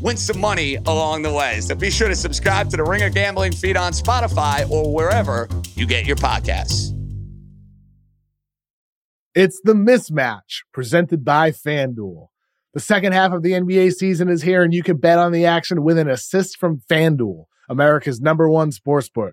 win some money along the way. So be sure to subscribe to the Ringer Gambling feed on Spotify or wherever you get your podcasts. It's the mismatch presented by FanDuel. The second half of the NBA season is here, and you can bet on the action with an assist from FanDuel, America's number one sportsbook.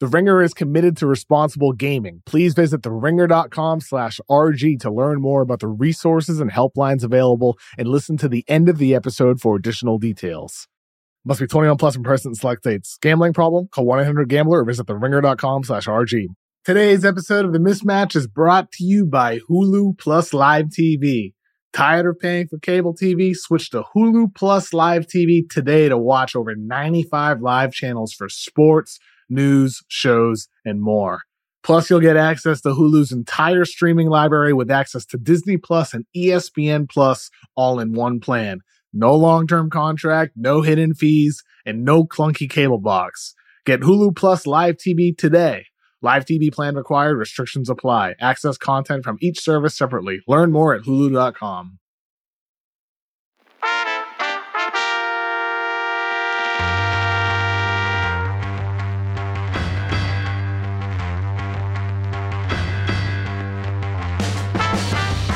The Ringer is committed to responsible gaming. Please visit theringer.com slash RG to learn more about the resources and helplines available and listen to the end of the episode for additional details. Must be 21 plus in person select states. Gambling problem? Call 1-800-GAMBLER or visit theringer.com slash RG. Today's episode of The Mismatch is brought to you by Hulu Plus Live TV. Tired of paying for cable TV? Switch to Hulu Plus Live TV today to watch over 95 live channels for sports, news, shows, and more. Plus, you'll get access to Hulu's entire streaming library with access to Disney Plus and ESPN Plus all in one plan. No long term contract, no hidden fees, and no clunky cable box. Get Hulu Plus Live TV today. Live TV plan required, restrictions apply. Access content from each service separately. Learn more at hulu.com.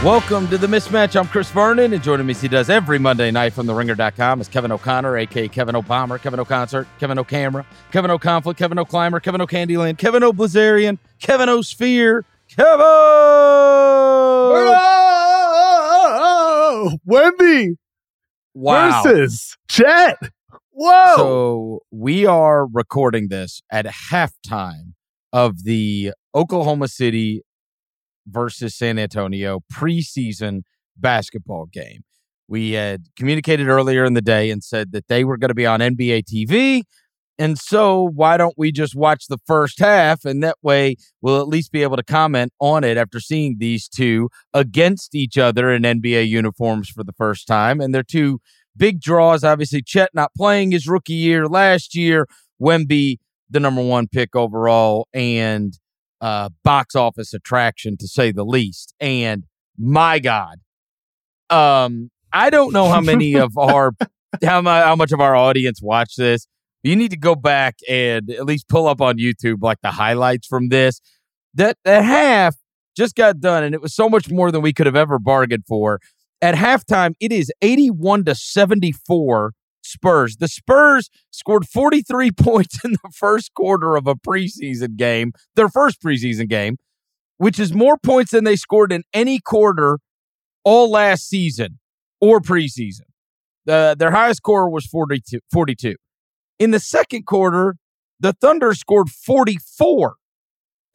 Welcome to the mismatch. I'm Chris Vernon, and joining me as he does every Monday night from the ringer.com is Kevin O'Connor, aka Kevin O'Bomber, Kevin O'Concert, Kevin O'Camera, Kevin O'Conflict, Kevin O'Climber, Kevin O'Candyland, Kevin O'Blazarian, Kevin O'Sphere, Kevin Oh, Wemby Wow. versus Chet. Whoa. So we are recording this at halftime of the Oklahoma City versus San Antonio preseason basketball game. We had communicated earlier in the day and said that they were going to be on NBA TV. And so, why don't we just watch the first half? And that way, we'll at least be able to comment on it after seeing these two against each other in NBA uniforms for the first time. And they're two big draws. Obviously, Chet not playing his rookie year last year, Wemby, the number one pick overall, and uh, box office attraction to say the least. And my God, um, I don't know how many of our how, mu- how much of our audience watch this. You need to go back and at least pull up on YouTube like the highlights from this. That that half just got done, and it was so much more than we could have ever bargained for. At halftime, it is 81 to 74 Spurs. The Spurs scored 43 points in the first quarter of a preseason game, their first preseason game, which is more points than they scored in any quarter all last season or preseason. The, their highest score was 42, 42. In the second quarter, the Thunder scored 44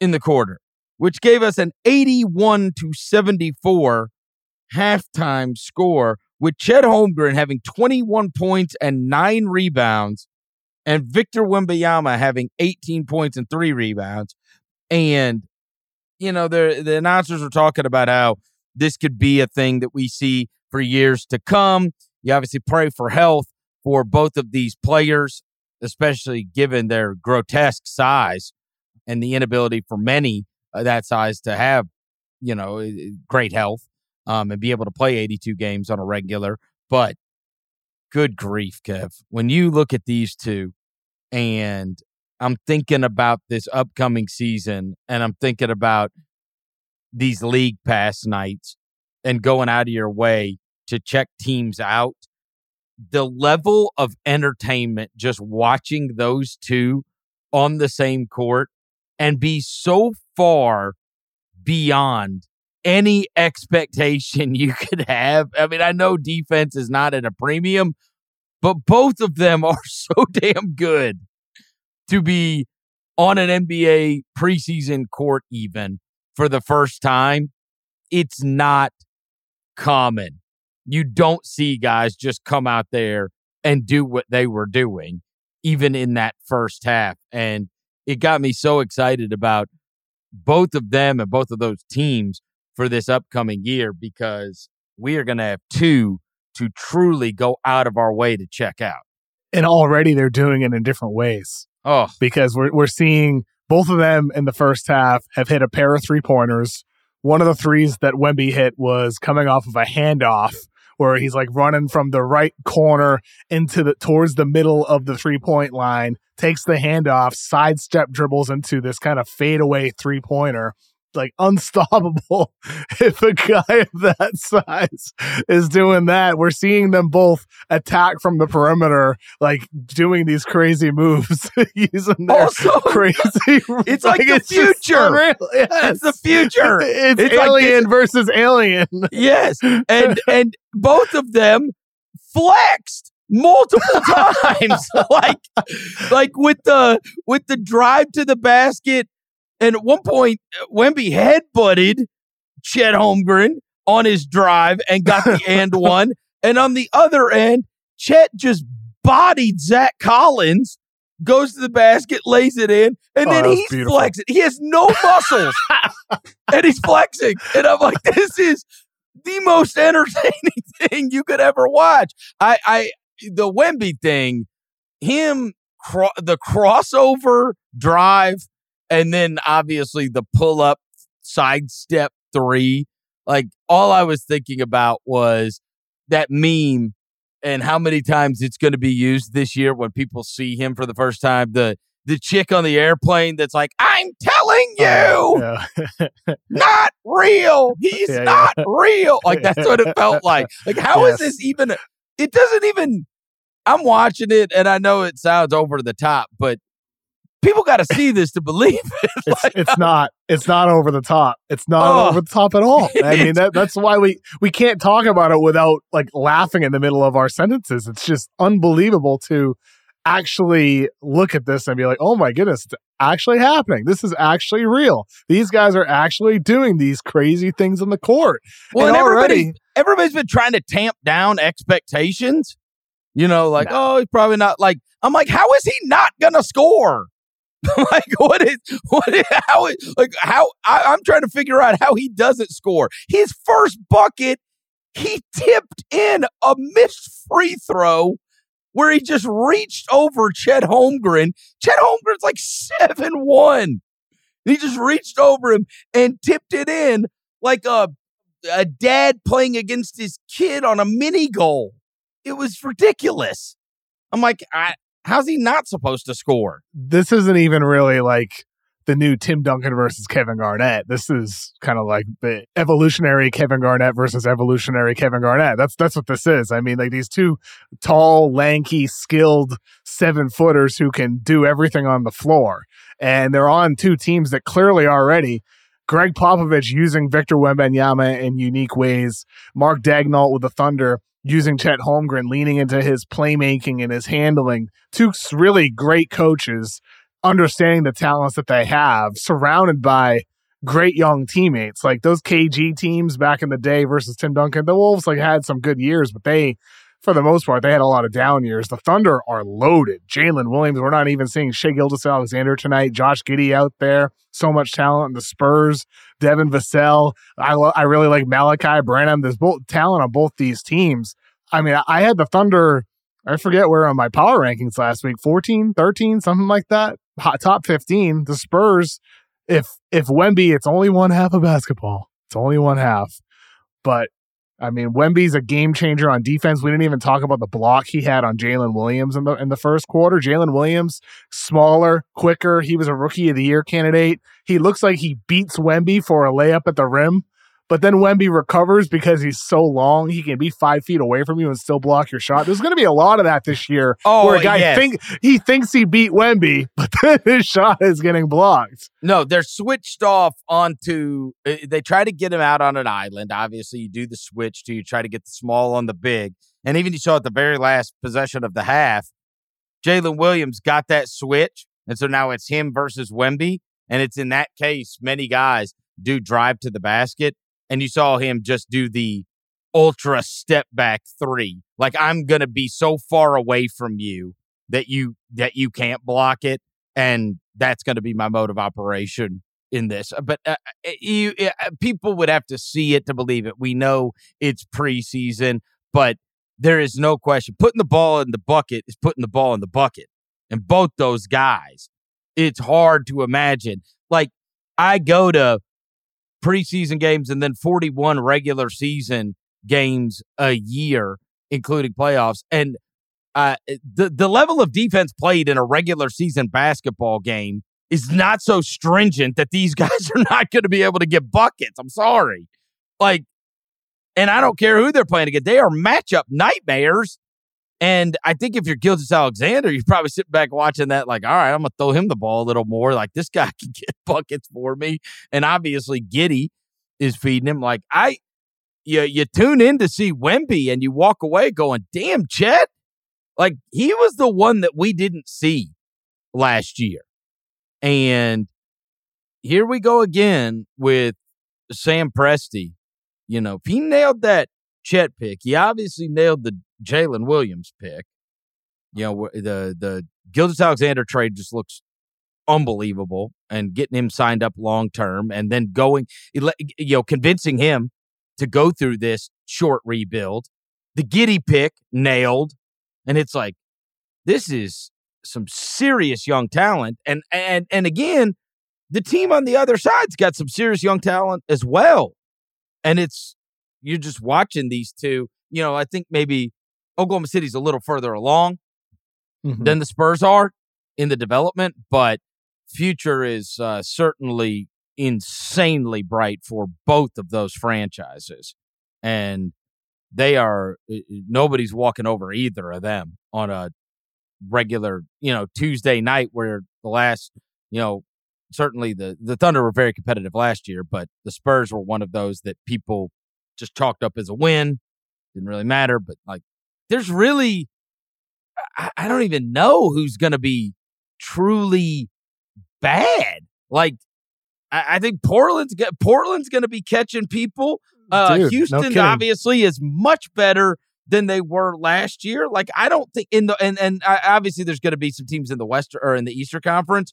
in the quarter, which gave us an 81 to 74 halftime score with Chet Holmgren having 21 points and nine rebounds, and Victor Wembanyama having 18 points and three rebounds. And, you know, the, the announcers were talking about how this could be a thing that we see for years to come. You obviously pray for health for both of these players, especially given their grotesque size and the inability for many uh, that size to have, you know, great health um, and be able to play 82 games on a regular. But good grief, Kev, when you look at these two, and I'm thinking about this upcoming season, and I'm thinking about these league pass nights and going out of your way to check teams out. The level of entertainment just watching those two on the same court and be so far beyond any expectation you could have. I mean, I know defense is not at a premium, but both of them are so damn good to be on an NBA preseason court, even for the first time. It's not common. You don't see guys just come out there and do what they were doing, even in that first half. And it got me so excited about both of them and both of those teams for this upcoming year because we are going to have two to truly go out of our way to check out. And already they're doing it in different ways. Oh, because we're we're seeing both of them in the first half have hit a pair of three pointers. One of the threes that Wemby hit was coming off of a handoff where he's like running from the right corner into the towards the middle of the three point line, takes the handoff, sidestep dribbles into this kind of fadeaway three pointer like unstoppable if a guy of that size is doing that. We're seeing them both attack from the perimeter, like doing these crazy moves using their also, crazy. It's like, like the it's future. Yes. It's the future. It's, it's alien like versus alien. Yes, and and both of them flexed multiple times like like with the with the drive to the basket and at one point, Wemby headbutted Chet Holmgren on his drive and got the and one. And on the other end, Chet just bodied Zach Collins, goes to the basket, lays it in, and oh, then he's beautiful. flexing. He has no muscles, and he's flexing. And I'm like, this is the most entertaining thing you could ever watch. I, I, the Wemby thing, him, cro- the crossover drive and then obviously the pull up sidestep three. Like all I was thinking about was that meme and how many times it's going to be used this year when people see him for the first time. The the chick on the airplane that's like, I'm telling oh, you, yeah. not real. He's yeah, not yeah. real. Like that's what it felt like. Like, how yes. is this even? It doesn't even. I'm watching it and I know it sounds over the top, but people got to see this to believe it. it's, like, it's not it's not over the top. It's not oh, over the top at all. I mean that that's why we we can't talk about it without like laughing in the middle of our sentences. It's just unbelievable to actually look at this and be like, "Oh my goodness, it's actually happening. This is actually real. These guys are actually doing these crazy things in the court." Well, and, and already everybody's been trying to tamp down expectations. You know, like, no. "Oh, he's probably not like I'm like, how is he not gonna score? like what is what is, how is, like how I, I'm trying to figure out how he doesn't score. His first bucket, he tipped in a missed free throw where he just reached over Chet Holmgren. Chet Holmgren's like seven one. He just reached over him and tipped it in like a a dad playing against his kid on a mini goal. It was ridiculous. I'm like, I, How's he not supposed to score? This isn't even really like the new Tim Duncan versus Kevin Garnett. This is kind of like the evolutionary Kevin Garnett versus evolutionary Kevin Garnett. That's that's what this is. I mean, like these two tall, lanky, skilled seven footers who can do everything on the floor, and they're on two teams that clearly already. Gregg Popovich using Victor Wembanyama in unique ways. Mark Daigneault with the Thunder using Chet Holmgren, leaning into his playmaking and his handling. Two really great coaches, understanding the talents that they have, surrounded by great young teammates. Like those KG teams back in the day versus Tim Duncan, the Wolves like had some good years, but they for the most part, they had a lot of down years. The Thunder are loaded. Jalen Williams, we're not even seeing Shai Gilgeous-Alexander tonight. Josh Giddey out there, so much talent. In the Spurs, Devin Vassell. I lo- I really like Malachi Branham. There's both talent on both these teams. I mean, I had the Thunder. I forget where on my power rankings last week, 14, 13, something like that. Hot top 15. The Spurs, if if Wemby, it's only one half of basketball. It's only one half. But I mean, Wemby's a game changer on defense. We didn't even talk about the block he had on Jalen Williams in the in the first quarter. Jalen Williams, smaller, quicker. He was a rookie of the year candidate. He looks like he beats Wemby for a layup at the rim, but then Wemby recovers because he's so long, he can be five feet away from you and still block your shot. There's going to be a lot of that this year. Oh, where a guy yes. think he thinks he beat Wemby, but then his shot is getting blocked. No, they're switched off onto. uh, They try to get him out on an island. Obviously, you do the switch to you try to get the small on the big, and even you saw at the very last possession of the half, Jalen Williams got that switch, and so now it's him versus Wemby, and it's in that case many guys do drive to the basket, and you saw him just do the ultra step back three. Like I'm gonna be so far away from you that you that you can't block it, and that's to be my mode of operation in this. But uh, uh, you uh, people would have to see it to believe it. We know it's preseason, but there is no question putting the ball in the bucket is putting the ball in the bucket. And both those guys, it's hard to imagine. Like I go to preseason games and then 41 regular season games a year, including playoffs. And uh, the the level of defense played in a regular season basketball game is not so stringent that these guys are not going to be able to get buckets. I'm sorry, like, and I don't care who they're playing against; they are matchup nightmares. And I think if you're Gilgeous-Alexander, you're probably sitting back watching that, like, all right, I'm gonna throw him the ball a little more. Like this guy can get buckets for me, and obviously Giddey is feeding him. Like I, you you tune in to see Wemby, and you walk away going, "Damn, Chet." Like he was the one that we didn't see last year. And here we go again with Sam Presti. You know, if he nailed that Chet pick, he obviously nailed the Jalen Williams pick. You know, the the Gilgeous-Alexander trade just looks unbelievable and getting him signed up long term and then going, you know, convincing him to go through this short rebuild. The Giddey pick nailed. And it's like, this is some serious young talent. And and and again, the team on the other side's got some serious young talent as well. And it's you're just watching these two. You know, I think maybe Oklahoma City's a little further along Mhm. than the Spurs are in the development, but future is uh, certainly insanely bright for both of those franchises. And they are uh, nobody's walking over either of them on a regular, you know, Tuesday night where the last, you know, certainly the the Thunder were very competitive last year, but the Spurs were one of those that people just chalked up as a win. Didn't really matter, but like there's really I, I don't even know who's going to be truly bad. Like I, I think Portland's Portland's going to be catching people. Uh, Dude, Houston kidding. obviously is much better than they were last year. Like I don't think in the and and uh, obviously there's going to be some teams in the West or in the Eastern Conference.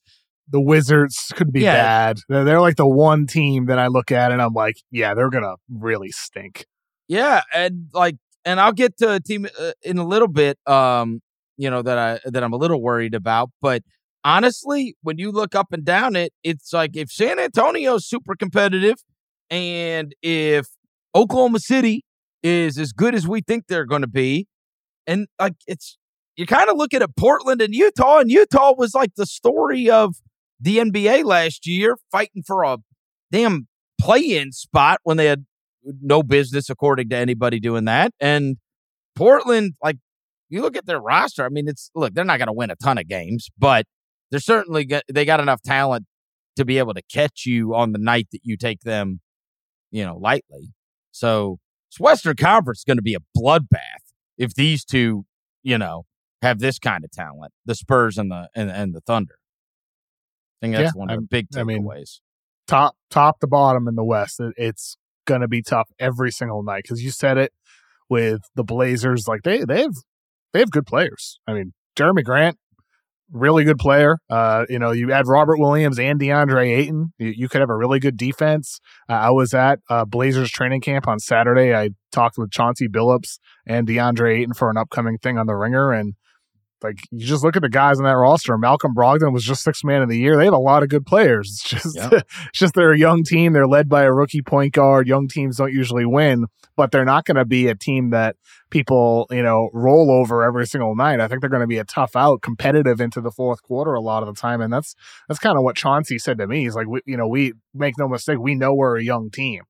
the Wizards could be Yeah. bad. They're, they're like the one team that I look at and I'm like, yeah, they're gonna really stink. Yeah, and like, and I'll get to a team uh, in a little bit. Um, you know that I that I'm a little worried about, but honestly, when you look up and down it, it's like if San Antonio's super competitive, and if Oklahoma City is as good as we think they're going to be, and like it's you kind of look at Portland and Utah, and Utah was like the story of the NBA last year, fighting for a damn play-in spot when they had no business, according to anybody, doing that. And Portland, like you look at their roster, I mean, it's look, they're not going to win a ton of games, but they're certainly got, they got enough talent to be able to catch you on the night that you take them, you know, lightly. So this Western Conference is going to be a bloodbath if these two, you know, have this kind of talent, the Spurs and the and, and the Thunder. I think that's Yeah, one of the big I mean, takeaways. Top top to bottom in the West, it, it's gonna be tough every single night because you said it with the Blazers. Like they they have they have good players. I mean, Jerami Grant, really good player. Uh, you know, you add Robert Williams and DeAndre Ayton, you, you could have a really good defense. Uh, I was at uh, Blazers training camp on Saturday. I talked with Chauncey Billups and DeAndre Ayton for an upcoming thing on the Ringer, and like you just look at the guys on that roster. Malcolm Brogdon was just six man of the year. They have a lot of good players. It's just Yeah. it's just they're a young team. They're led by a rookie point guard. Young teams don't usually win, but they're not going to be a team that people you know roll over every single night. I think they're going to be a tough out, competitive into the fourth quarter a lot of the time, and that's that's kind of what Chauncey said to me. He's like, we, you know, we make no mistake, we know we're a young team.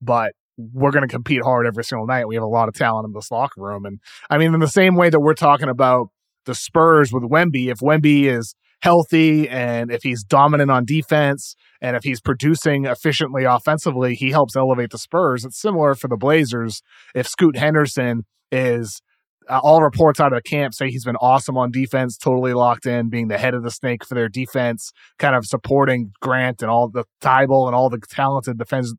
but we're going to compete hard every single night. We have a lot of talent in this locker room. And I mean, in the same way that we're talking about the Spurs with Wemby, if Wemby is healthy and if he's dominant on defense and if he's producing efficiently offensively, he helps elevate the Spurs. It's similar for the Blazers. If Scoot Henderson is uh, all reports out of the camp say he's been awesome on defense, totally locked in, being the head of the snake for their defense, kind of supporting Grant and all the Thybulle and all the talented defense,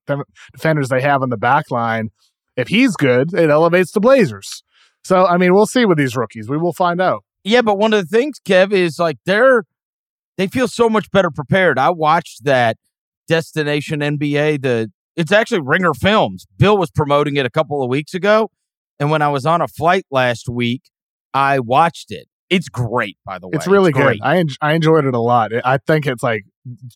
defenders they have on the back line. If he's good, it elevates the Blazers. So, I mean, we'll see with these rookies. We will find out. Yeah, but one of the things, Kev, is like they're they feel so much better prepared. I watched that Destination NBA. The it's actually Ringer Films. Bill was promoting it a couple of weeks ago, and when I was on a flight last week, I watched it. It's great, by the way. It's really it's good. I en- I enjoyed it a lot. I think it's like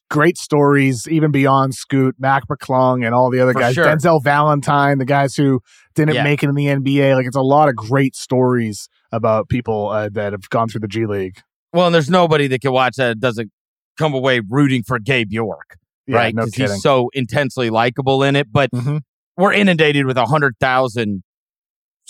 great stories, even beyond Scoot, Mac McClung, and all the other For guys. sure. Denzel Valentine, the guys who didn't Yeah. make it in the NBA. Like it's a lot of great stories about people uh, that have gone through the G League. Well, and there's nobody that can watch that doesn't come away rooting for Gabe York, Yeah, right? Because kidding. he's so intensely likable in it. But Mhm. we're inundated with a hundred thousand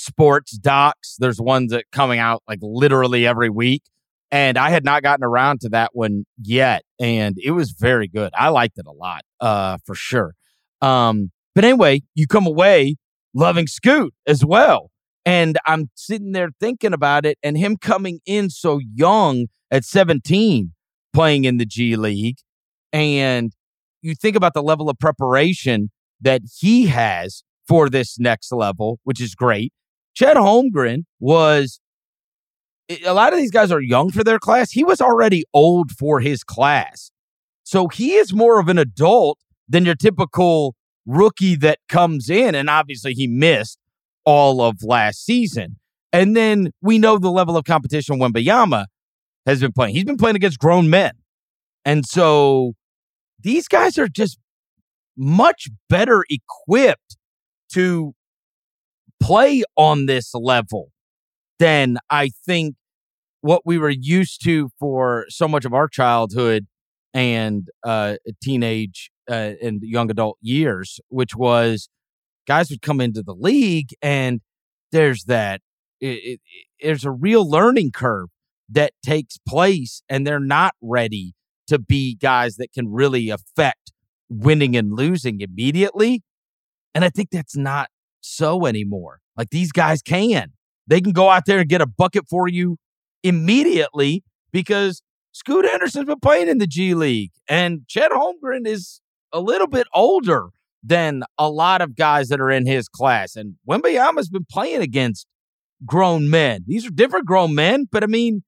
sports docs. There's ones that coming out like literally every week. And I had not gotten around to that one yet. And it was very good. I liked it a lot, uh, for sure. Um, but anyway, you come away loving Scoot as well. And I'm sitting there thinking about it and him coming in so young at 17 playing in the G League. And you think about the level of preparation that he has for this next level, which is great. Chet Holmgren was eh, a lot of these guys are young for their class. He was already old for his class. So he is more of an adult than your typical rookie that comes in. And obviously, he missed all of last season. And then we know the level of competition Wembanyama has been playing. He's been playing against grown men. And so these guys are just much better equipped to play on this level than I think what we were used to for so much of our childhood and uh, teenage uh, and young adult years, which was guys would come into the league and there's that it, it, there's a real learning curve that takes place and they're not ready to be guys that can really affect winning and losing immediately. And i think that's not so anymore like these guys can they can go out there and get a bucket for you immediately because Scoot Henderson's been playing in the G League and Chet Holmgren is a little bit older than a lot of guys that are in his class. And Wembanyama's been playing against grown men. These are different grown men, but I mean,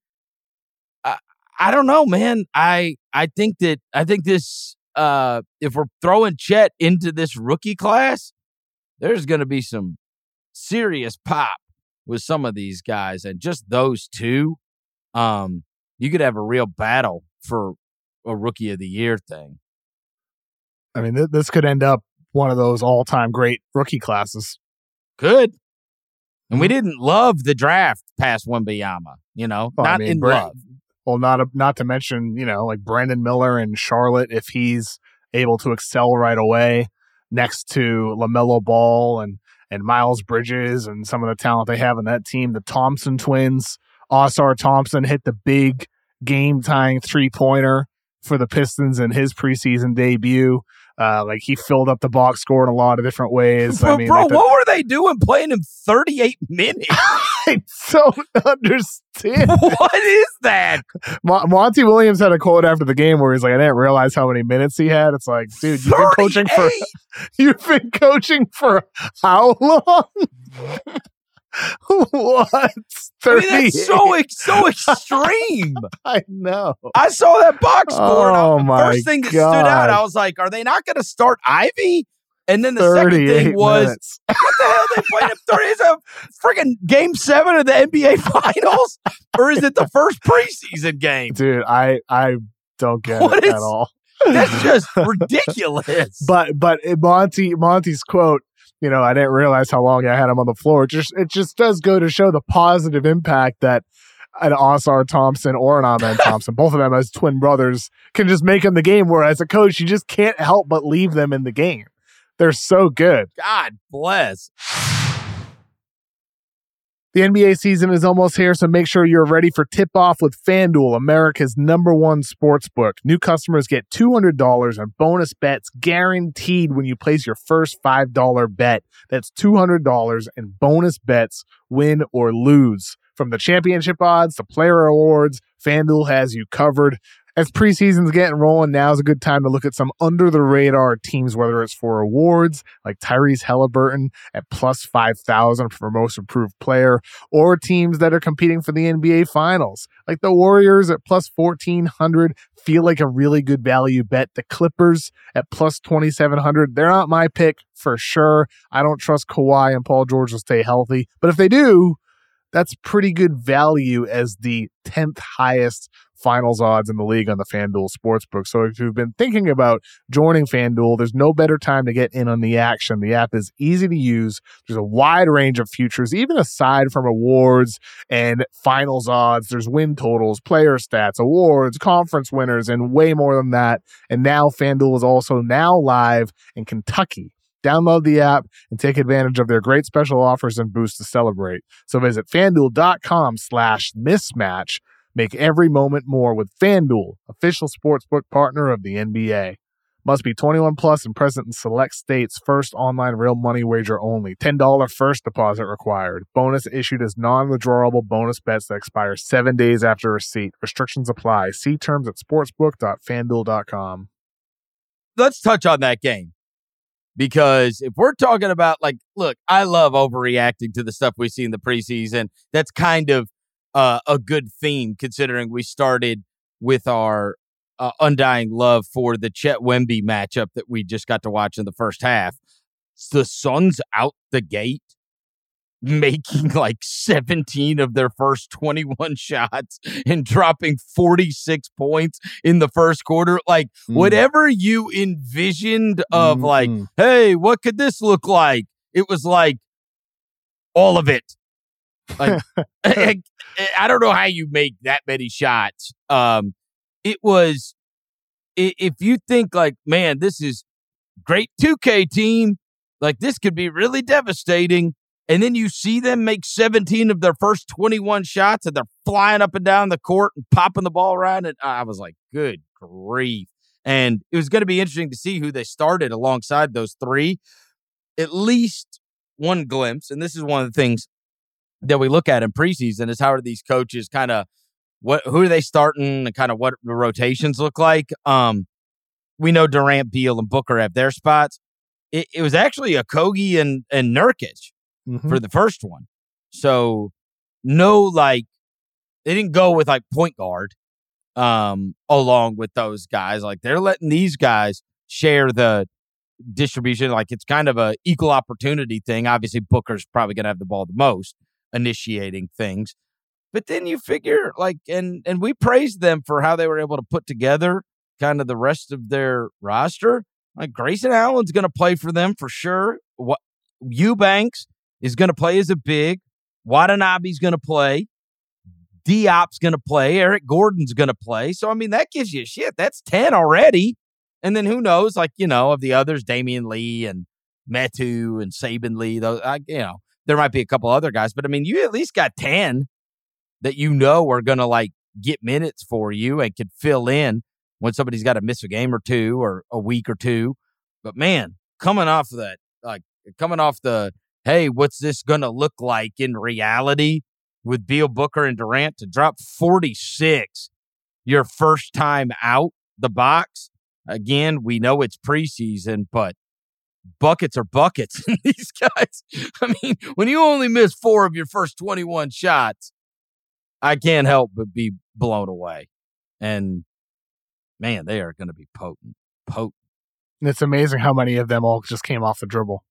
I, I don't know, man. I I think that I think this uh if we're throwing Chet into this rookie class, there's gonna be some serious pop with some of these guys. And just those two, um, you could have a real battle for a rookie of the year thing. I mean, th- this could end up one of those all-time great rookie classes. Good. And we didn't love the draft past Wembanyama, you know, Well, I not mean, in love. Well, not a, not to mention, you know, like Brandon Miller and Charlotte, if he's able to excel right away next to LaMelo Ball and and Miles Bridges and some of the talent they have in that team, the Thompson twins, Ausar Thompson hit the big game tying three pointer for the Pistons in his preseason debut. Uh, like he filled up the box score in a lot of different ways. Bro, I mean, bro like the- what were they doing playing him 38 minutes? I don't understand. what is that? Mo- Monty Williams had a quote after the game where he's like, "I didn't realize how many minutes he had." It's like, dude, you've been coaching for you've been coaching for how long? what? I mean, that's so ex- so extreme. I know. I saw that box score. Oh, the my first thing that stood out, God. I was like, are they not going to start Ivey? And then the second thing was, minutes. what the hell they playing him 30? Is a freaking game seven of the NBA finals? or is it the first preseason game? dude. I I don't get What it is- at all. That's just ridiculous. But but eh, Monty Monty's quote, you know, I didn't realize how long I had him on the floor. It just it just does go to show the positive impact that an Ausar Thompson or an Amen Thompson, both of them as twin brothers, can just make in the game. Where as a coach, you just can't help but leave them in the game They're so good. God bless. The NBA season is almost here, so make sure you're ready for tip off with FanDuel, America's number one sports book. New customers get $200 in bonus bets guaranteed when you place your first $5 bet. That's $200 in bonus bets, win or lose. From the championship odds to player awards, FanDuel has you covered. As preseason's getting rolling, now's a good time to look at some under the radar teams, whether it's for awards like Tyrese Halliburton at plus 5,000 for most improved player, or teams that are competing for the NBA finals, like the Warriors at plus 1,400 feel like a really good value bet. The Clippers at plus 2,700, they're not my pick for sure. I don't trust Kawhi and Paul George will stay healthy, but if they do, that's pretty good value as the 10th highest finals odds in the league on the FanDuel Sportsbook. So if you've been thinking about joining FanDuel, there's no better time to get in on the action. The app is easy to use. There's a wide range of futures, even aside from awards and finals odds. There's win totals, player stats, awards, conference winners, and way more than that. And now FanDuel is also now live in Kentucky. Download the app and take advantage of their great special offers and boosts to celebrate. So visit fanduel.com slash mismatch. Make every moment more with FanDuel, official sportsbook partner of the NBA. Must be 21 plus and present in select states. First online real money wager only. $10 first deposit required. Bonus issued as non-withdrawable bonus bets that expire seven days after receipt. Restrictions apply. See terms at sportsbook.fanduel.com. Let's touch on that game because if we're talking about like, look, I love overreacting to the stuff we see in the preseason. That's kind of uh, a good theme considering we started with our uh, undying love for the Chet Wemby matchup that we just got to watch in the first half. The Suns out the gate making like 17 of their first 21 shots and dropping 46 points in the first quarter. Like, mm. whatever you envisioned of, mm-hmm. like, hey, what could this look like? It was like all of it. Like, I, I, don't know how you make that many shots. Um, it was, if you think, like, man, this is great 2K team, like, this could be really devastating and then you see them make 17 of their first 21 shots and they're flying up and down the court and popping the ball around. And I was like, good grief. And it was going to be interesting to see who they started alongside those three. At least one glimpse. And this is one of the things that we look at in preseason is how are these coaches kind of what who are they starting and kind of what the rotations look like. Um, we know Durant, Beal, and Booker have their spots. It, it was actually Okogie and and Nurkic mm-hmm. for the first one. So no like they didn't go with like point guard um along with those guys. Like they're letting these guys share the distribution. Like it's kind of a equal opportunity thing. Obviously Booker's probably gonna have the ball the most, initiating things. But then you figure like and and we praised them for how they were able to put together kind of the rest of their roster. Like Grayson Allen's going to play for them for sure. What Eubanks is going to play as a big. Watanabe's going to play. Diop's going to play. Eric Gordon's going to play. So, I mean, that gives you shit. That's 10 already. And then who knows, like, you know, of the others, Damion Lee and Metu and Saben Lee, those, I, you know, there might be a couple other guys, but I mean, you at least got 10 that you know are going to like get minutes for you and could fill in when somebody's got to miss a game or two or a week or two. But man, coming off of that, like coming off the hey, what's this going to look like in reality with Beal Booker and Durant to drop 46 your first time out the box? Again, we know it's preseason, but buckets are buckets in these guys. I mean, when you only miss four of your first 21 shots, I can't help but be blown away. And man, they are going to be potent, potent. It's amazing how many of them all just came off the dribble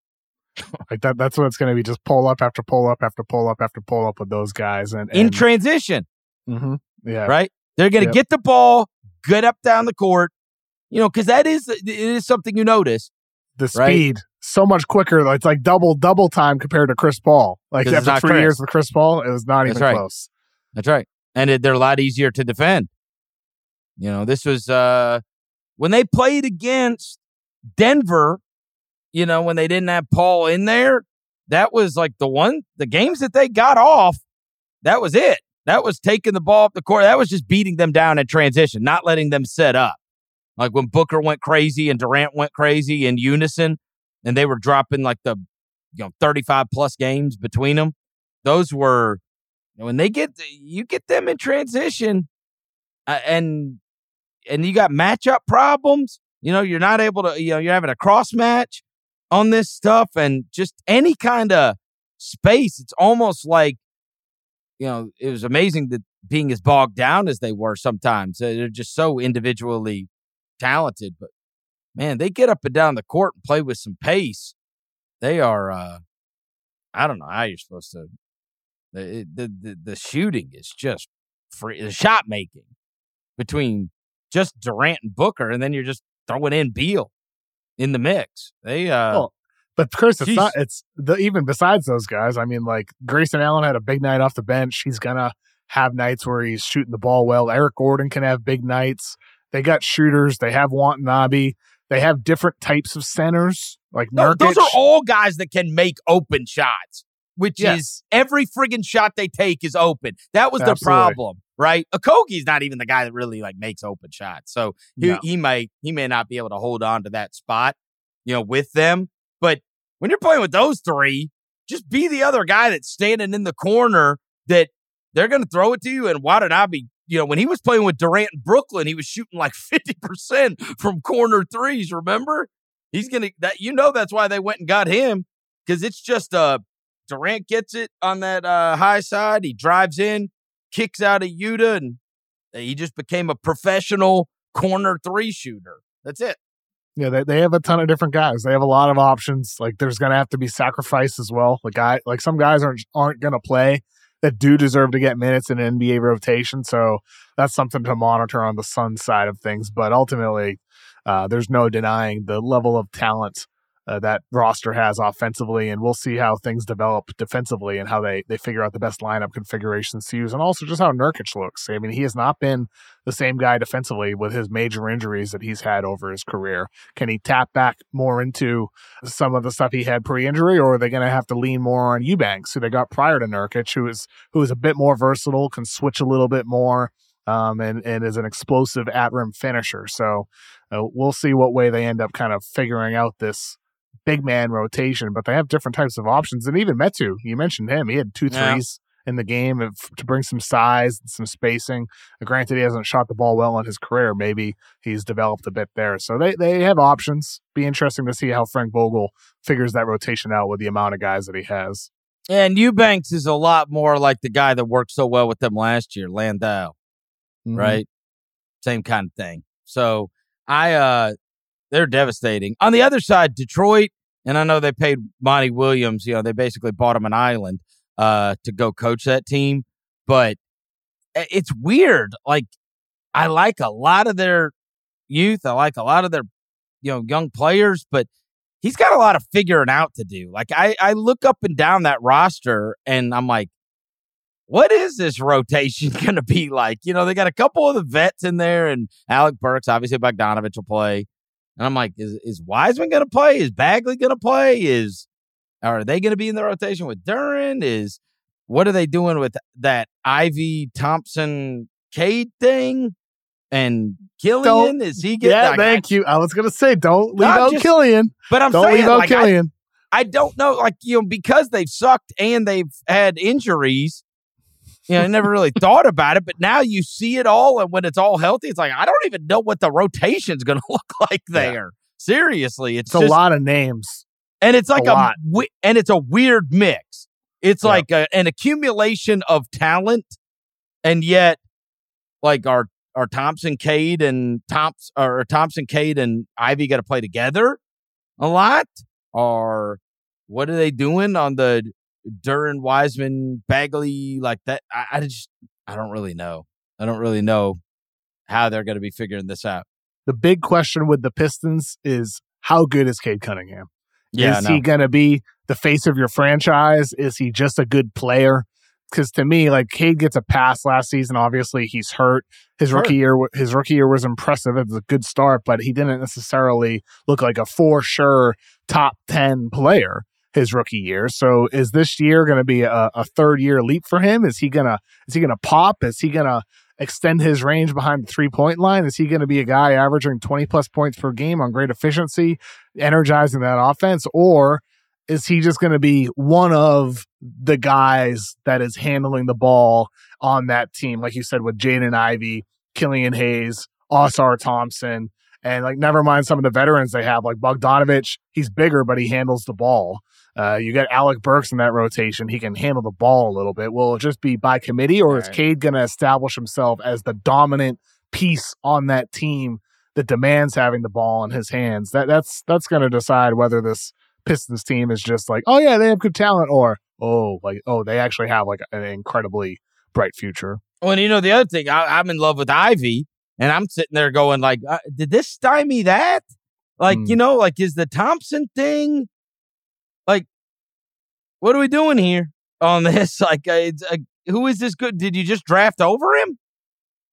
like that that's what it's going to be just pull up after pull up after pull up after pull up with those guys and, and in transition mm-hmm, yeah right they're going to yep. get the ball get up down the court you know because that is it is something you notice the speed right? so much quicker it's like double double time compared to chris paul like after three Chris. years with chris paul it was not that's even right. close that's right and it, they're a lot easier to defend you know this was uh when they played against denver you know, when they didn't have Paul in there, that was like the one, the games that they got off, that was it. That was taking the ball up the court. That was just beating them down in transition, not letting them set up. Like when Booker went crazy and Durant went crazy in unison, and they were dropping like the you know 35 plus games between them. Those were when they get you get them in transition, uh, and and you got matchup problems. You know, you're not able to. You know, you're having a cross match on this stuff, and just any kind of space. It's almost like you know, it was amazing that being as bogged down as they were sometimes. They're just so individually talented, but man, they get up and down the court and play with some pace. They are, uh, I don't know how you're supposed to. The the the, the shooting is just free. The shot making between just Durant and Booker, and then you're just throwing in Beal in the mix. They uh, but Chris, it's not. It's the even besides those guys. I mean, like Grayson Allen had a big night off the bench. He's gonna have nights where he's shooting the ball well. Eric Gordon can have big nights. They got shooters. They have Watanabe. They have different types of centers. Like no, those are all guys that can make open shots, which yes. is every friggin' shot they take is open. That was Absolutely. the problem, right? Okogie's not even the guy that really like makes open shots, so he, no. he might he may not be able to hold on to that spot, you know, with them. But when you're playing with those three, just be the other guy that's standing in the corner that they're going to throw it to you. And Watanabe you know, when he was playing with Durant in Brooklyn, he was shooting like 50% from corner threes, remember? He's going to, that you know, that's why they went and got him because it's just uh, Durant gets it on that uh, high side. He drives in, kicks out of Yuta, and he just became a professional corner three shooter. That's it. Yeah, they, they have a ton of different guys. They have a lot of options. Like there's gonna have to be sacrifice as well. Like guy like some guys aren't aren't gonna play that do deserve to get minutes in an NBA rotation. So that's something to monitor on the Sun side of things. But ultimately, uh, there's no denying the level of talent uh, that roster has offensively, and we'll see how things develop defensively and how they they figure out the best lineup configurations to use, and also just how Nurkic looks. I mean, he has not been the same guy defensively with his major injuries that he's had over his career. Can he tap back more into some of the stuff he had pre-injury, or are they going to have to lean more on Eubanks, who they got prior to Nurkic, who is who is a bit more versatile, can switch a little bit more. Um, and and is an explosive at rim finisher. So uh, we'll see what way they end up kind of figuring out this big man rotation, but they have different types of options. And even Metu, you mentioned him, he had two threes yeah. in the game of, to bring some size and some spacing. Granted, he hasn't shot the ball well in his career. Maybe he's developed a bit there. So they, they have options. Be interesting to see how Frank Vogel figures that rotation out with the amount of guys that he has. And Eubanks is a lot more like the guy that worked so well with them last year, Landale, mm-hmm. right? Same kind of thing. So I uh they're devastating. On the other side, Detroit, and I know they paid Monty Williams, you know, they basically bought him an island uh, to go coach that team. But it's weird. Like, I like a lot of their youth. I like a lot of their, you know, young players, but he's got a lot of figuring out to do. Like, I, I look up and down that roster and I'm like, what is this rotation going to be like? You know, they got a couple of the vets in there, and Alec Burks, obviously Bogdanovich will play. And I'm like, is, is Wiseman going to play? Is Bagley going to play? Is are they going to be in the rotation with Duren? Is what are they doing with that Ivey Thompson Cade thing? And Killian don't, is he getting? Yeah, like, thank I, you. I was going to say, don't leave out just, Killian. But I'm don't saying, leave out like, Killian. I, I don't know, like you know, because they've sucked and they've had injuries. You know, I never really thought about it, but now you see it all, and when it's all healthy, it's like I don't even know what the rotation's going to look like there. Yeah. Seriously, it's, it's just, a lot of names, and it's like a, a and it's a weird mix. It's yeah. like a, an accumulation of talent, and yet, like our our Thompson, Cade, and Thompson or Thompson, Cade, and Ivey got to play together a lot. Or what are they doing on the Duren, Wiseman, Bagley, like that. I, I just, I don't really know. I don't really know how they're going to be figuring this out. The big question with the Pistons is how good is Cade Cunningham? Yeah, is he going to be the face of your franchise? Is he just a good player? because to me, like Cade gets a pass last season. Obviously, he's hurt. His Sure. rookie year, his rookie year was impressive. It was a good start, but he didn't necessarily look like a for sure top ten player his rookie year. So, is this year going to be a, a third year leap for him? Is he gonna is he gonna pop? Is he gonna extend his range behind the three point line? Is he going to be a guy averaging 20 plus points per game on great efficiency, energizing that offense? Or is he just going to be one of the guys that is handling the ball on that team? Like you said, with Jaden Ivey, Killian Hayes, Ausar Thompson, and like never mind some of the veterans they have, like Bogdanovich. He's bigger, but he handles the ball. Uh, you got Alec Burks in that rotation. He can handle the ball a little bit. Will it just be by committee, or is Right. Cade going to establish himself as the dominant piece on that team that demands having the ball in his hands? That that's that's going to decide whether this Pistons team is just like, oh yeah, they have good talent, or oh like oh they actually have like an incredibly bright future. Well, and you know the other thing, I, I'm in love with Ivey, and I'm sitting there going like, uh, did this stymie that? Like, Hmm. you know, like is the Thompson thing? What are we doing here on this? Like, uh, it's, uh, who is this good? Did you just draft over him?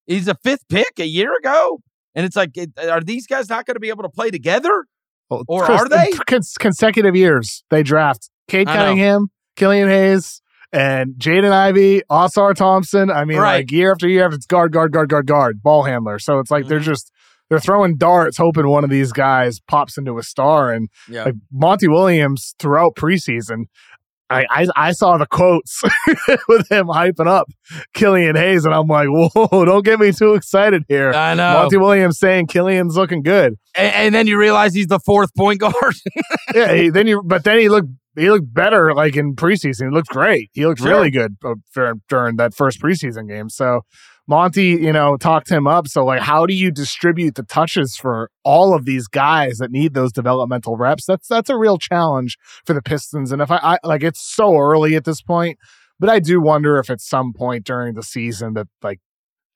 He's a fifth pick a year ago, and it's like, it, are these guys not going to be able to play together? Well, Or are they? cons- consecutive years they draft Cade Cunningham, Killian Hayes, and Jaden Ivey, Ausar Thompson. I mean, Right. like year after year, after it's guard, guard, guard, guard, guard, ball handler. So it's like they're Mhm. just they're throwing darts, hoping one of these guys pops into a star. And Yeah. like Monty Williams throughout preseason. I, I, I saw the quotes with him hyping up Killian Hayes, and I'm like, whoa, don't get me too excited here. I know. Monty Williams saying Killian's looking good. and, and then you realize he's the fourth point guard. yeah, he, then you, but then he looked he looked better like in preseason. He looked great. He looked Sure. really good uh, during, during that first preseason game. So Monty, you know, talked him up. So like, how do you distribute the touches for all of these guys that need those developmental reps? That's that's a real challenge for the Pistons. And if I, I like, it's so early at this point, but I do wonder if at some point during the season that like.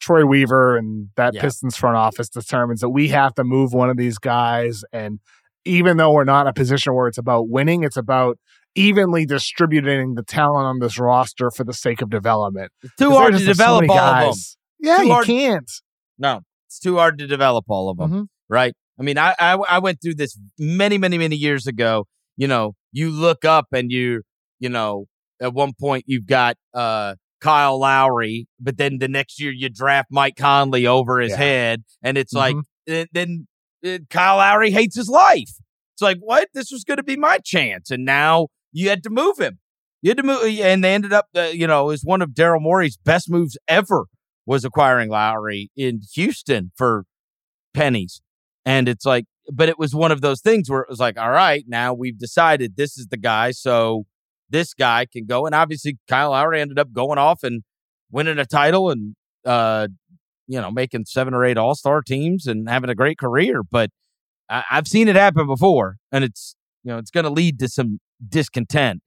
Troy Weaver and that Yeah. Pistons front office determines that we have to move one of these guys and even though we're not in a position where it's about winning, it's about evenly distributing the talent on this roster for the sake of development. It's too hard to so develop many all of them. Yeah, you hard- can't. No, it's too hard to develop all of them. Mhm. right? I mean, I, I I went through this many, many, many years ago. You know, you look up and you, you know, at one point you've got uh Kyle Lowry, but then the next year you draft Mike Conley over his Yeah. head, and it's like Mhm. then, then uh, Kyle Lowry hates his life. It's like what? This was going to be my chance, and now you had to move him. You had to move, and they ended up, uh, you know, it was one of Daryl Morey's best moves ever was acquiring Lowry in Houston for pennies. And it's like, but it was one of those things where it was like, all right, now we've decided this is the guy. So this guy can go. And obviously, Kyle Lowry ended up going off and winning a title and, uh, you know, making seven or eight all star teams and having a great career. But I- I've seen it happen before. And it's, you know, it's going to lead to some discontent.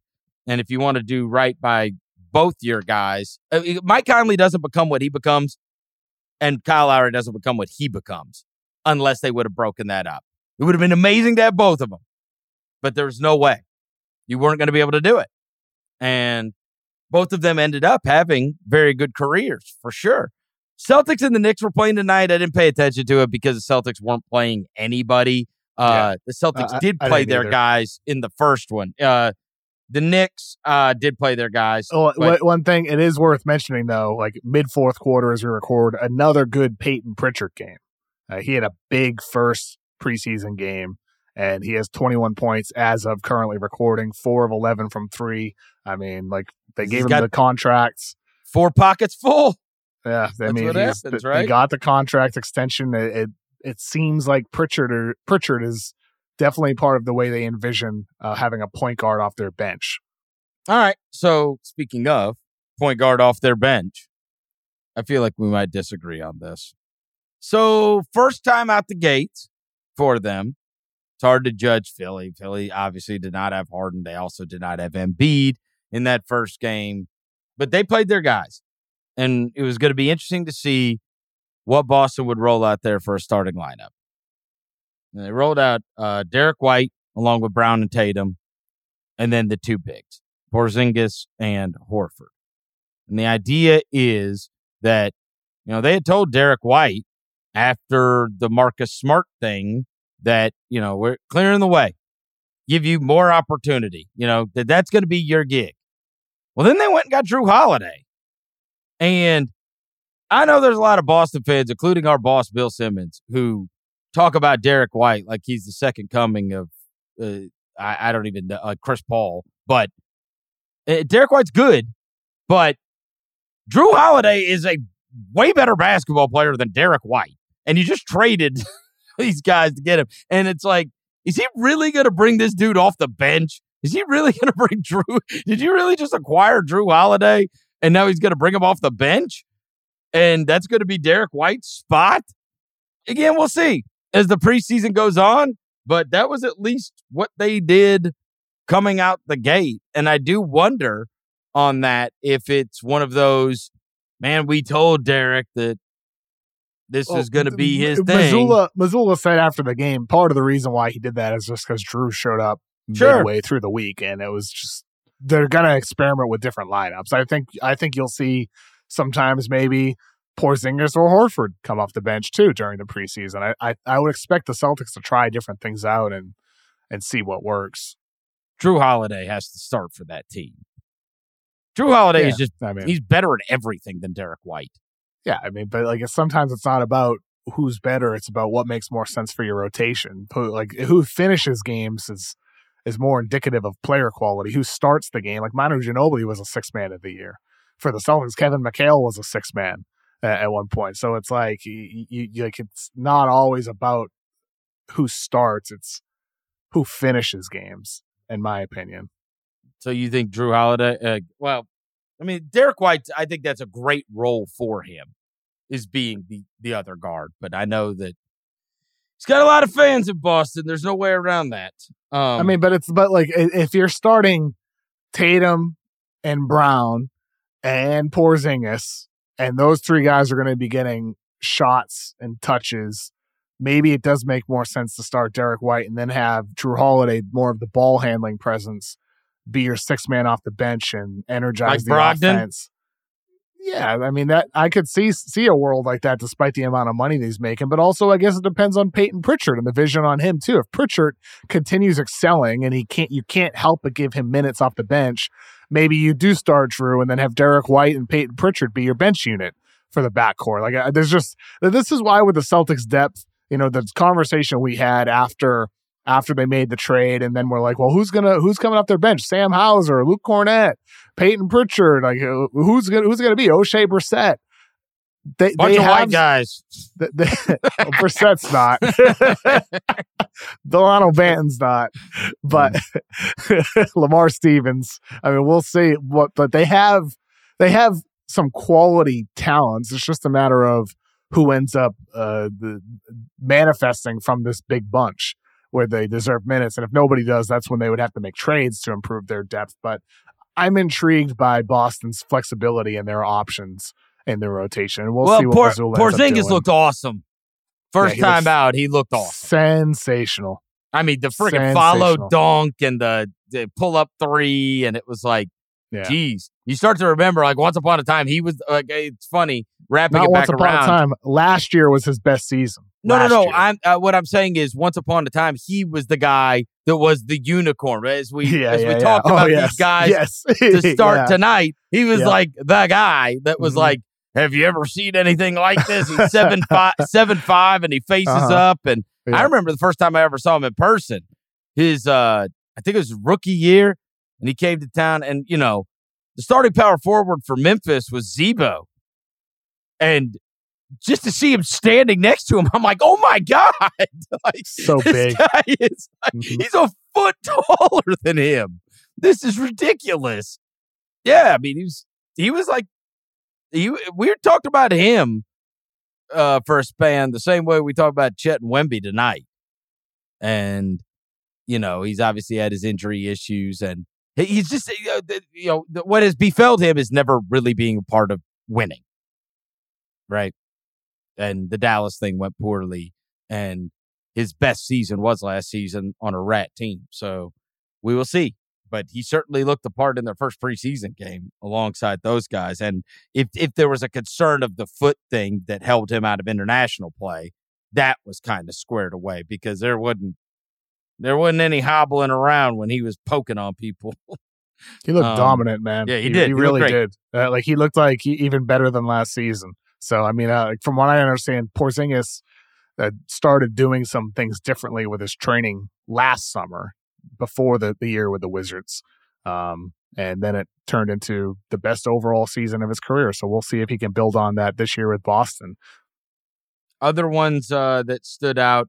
And if you want to do right by both your guys, uh, Mike Conley doesn't become what he becomes, and Kyle Lowry doesn't become what he becomes unless they would have broken that up. It would have been amazing to have both of them, but there's no way. You weren't going to be able to do it. And both of them ended up having very good careers for sure. Celtics and the Knicks were playing tonight. I didn't pay attention to it because the Celtics weren't playing anybody. Uh, The Celtics Uh, did I play didn't their either. guys in the first one. Uh, the Knicks uh, did play their guys. Oh, but- one thing it is worth mentioning though, like mid fourth quarter as we record, another good Payton Pritchard game. Uh, he had a big first preseason game, and he has 21 points as of currently recording, four of 11 from three. I mean, like they He's gave him the contracts. Four pockets full. Yeah, I That's mean, what he's, happens, they got the contract extension. It, it it seems like Pritchard or, Pritchard is definitely part of the way they envision uh, having a point guard off their bench. All right. So speaking of point guard off their bench, I feel like we might disagree on this. So first time out the gates for them. It's hard to judge Philly. Philly obviously did not have Harden. They also did not have Embiid in that first game, but they played their guys, and it was going to be interesting to see what Boston would roll out there for a starting lineup. And they rolled out uh, Derrick White along with Brown and Tatum, and then the two bigs. Porzingis and Horford. And the idea is that, you know, they had told Derrick White after the Marcus Smart thing that, you know, we're clearing the way, give you more opportunity, you know, that that's going to be your gig. Well, then they went and got Jrue Holiday. And I know there's a lot of Boston fans, including our boss, Bill Simmons, who talk about Derrick White like he's the second coming of, uh, I, I, don't even know, uh, Chris Paul. But uh, Derrick White's good, but Jrue Holiday is a way better basketball player than Derrick White. And you just traded these guys to get him. And it's like, is he really going to bring this dude off the bench? Is he really going to bring Jrue? Did you really just acquire Jrue Holiday and now he's going to bring him off the bench? And that's going to be Derrick White's spot? Again, we'll see as the preseason goes on. But that was at least what they did coming out the gate. And I do wonder on that if it's one of those, man, we told Derrick that this well, is going to be his thing. Missoula, Mazzulla said after the game, part of the reason why he did that is just because Jrue showed up sure. midway through the week, and it was just they're going to experiment with different lineups. I think I think you'll see sometimes maybe Porzingis or Horford come off the bench too during the preseason. I, I, I would expect the Celtics to try different things out and and see what works. Jrue Holiday has to start for that team. Jrue Holiday yeah, is just I mean, he's better at everything than Derrick White. Yeah, I mean, but like sometimes it's not about who's better; it's about what makes more sense for your rotation. Like who finishes games is is more indicative of player quality. Who starts the game? Like Manu Ginobili was a six man of the year for the Celtics. Kevin McHale was a six man at, at one point. So it's like you, you, like it's not always about who starts; it's who finishes games, in my opinion. So you think Jrue Holiday? Uh, well, I mean, Derrick White. I think that's a great role for him, is being the the other guard. But I know that he's got a lot of fans in Boston. There's no way around that. Um, I mean, but it's but like if you're starting Tatum and Brown and Porzingis, and those three guys are going to be getting shots and touches. Maybe it does make more sense to start Derrick White and then have Jrue Holiday more of the ball handling presence, be your six man off the bench and energize like the Brogdon? offense. Yeah, I mean that I could see see a world like that despite the amount of money he's making, but also I guess it depends on Payton Pritchard and the vision on him too. If Pritchard continues excelling and he can't you can't help but give him minutes off the bench, maybe you do start Jrue and then have Derrick White and Payton Pritchard be your bench unit for the backcourt. Like there's just this is why with the Celtics depth, you know, the conversation we had after after they made the trade, and then we're like, well, who's gonna who's coming off their bench? Sam Hauser, Luke Kornet, Payton Pritchard, like uh, who's gonna who's gonna be Oshae Brissett? They, Bunch they of have, white guys. They, they, well, Brissett's not. Delano Banton's not. But Lamar Stevens. I mean, we'll see what. But they have they have some quality talents. It's just a matter of who ends up uh, the, manifesting from this big bunch where they deserve minutes. And if nobody does, that's when they would have to make trades to improve their depth. But I'm intrigued by Boston's flexibility and their options in the rotation. We'll, well see what Por- Porzingis looked awesome. First yeah, time out, he looked awesome. Sensational. I mean, the freaking follow dunk and the, the pull up three, and it was like, yeah. geez, you start to remember like once upon a time he was like it's funny wrapping Not it back once upon around. A time. Last year was his best season. No, no, no. I'm uh, what I'm saying is once upon a time he was the guy that was the unicorn. As we yeah, as yeah, we talked about oh, yes. these guys yes. to start tonight, he was like the guy that was mm-hmm. like have you ever seen anything like this? He's seven five, seven five, and he faces uh-huh. up. And yeah. I remember the first time I ever saw him in person. His, uh, I think it was rookie year, and he came to town. And you know, the starting power forward for Memphis was Z-Bo, and just to see him standing next to him, I'm like, oh my god, like so big. Is like, mm-hmm. he's a foot taller than him. This is ridiculous. Yeah, I mean, he was he was like he, we talked about him uh, for a span the same way we talked about Chet and Wemby tonight. And, you know, he's obviously had his injury issues and he's just, you know, what has befelled him is never really being a part of winning. Right. And the Dallas thing went poorly. And his best season was last season on a rat team. So we will see. But he certainly looked the part in their first preseason game alongside those guys. And if if there was a concern of the foot thing that held him out of international play, that was kind of squared away because there wasn't there wasn't any hobbling around when he was poking on people. He looked Um, dominant, man. yeah, he he, did. He He really did. Uh, like he looked like he, even better than last season. So I mean, uh, from what I understand, Porzingis uh, started doing some things differently with his training last summer before the, the year with the Wizards. Um, and then it turned into the best overall season of his career. So we'll see if he can build on that this year with Boston. Other ones uh, that stood out,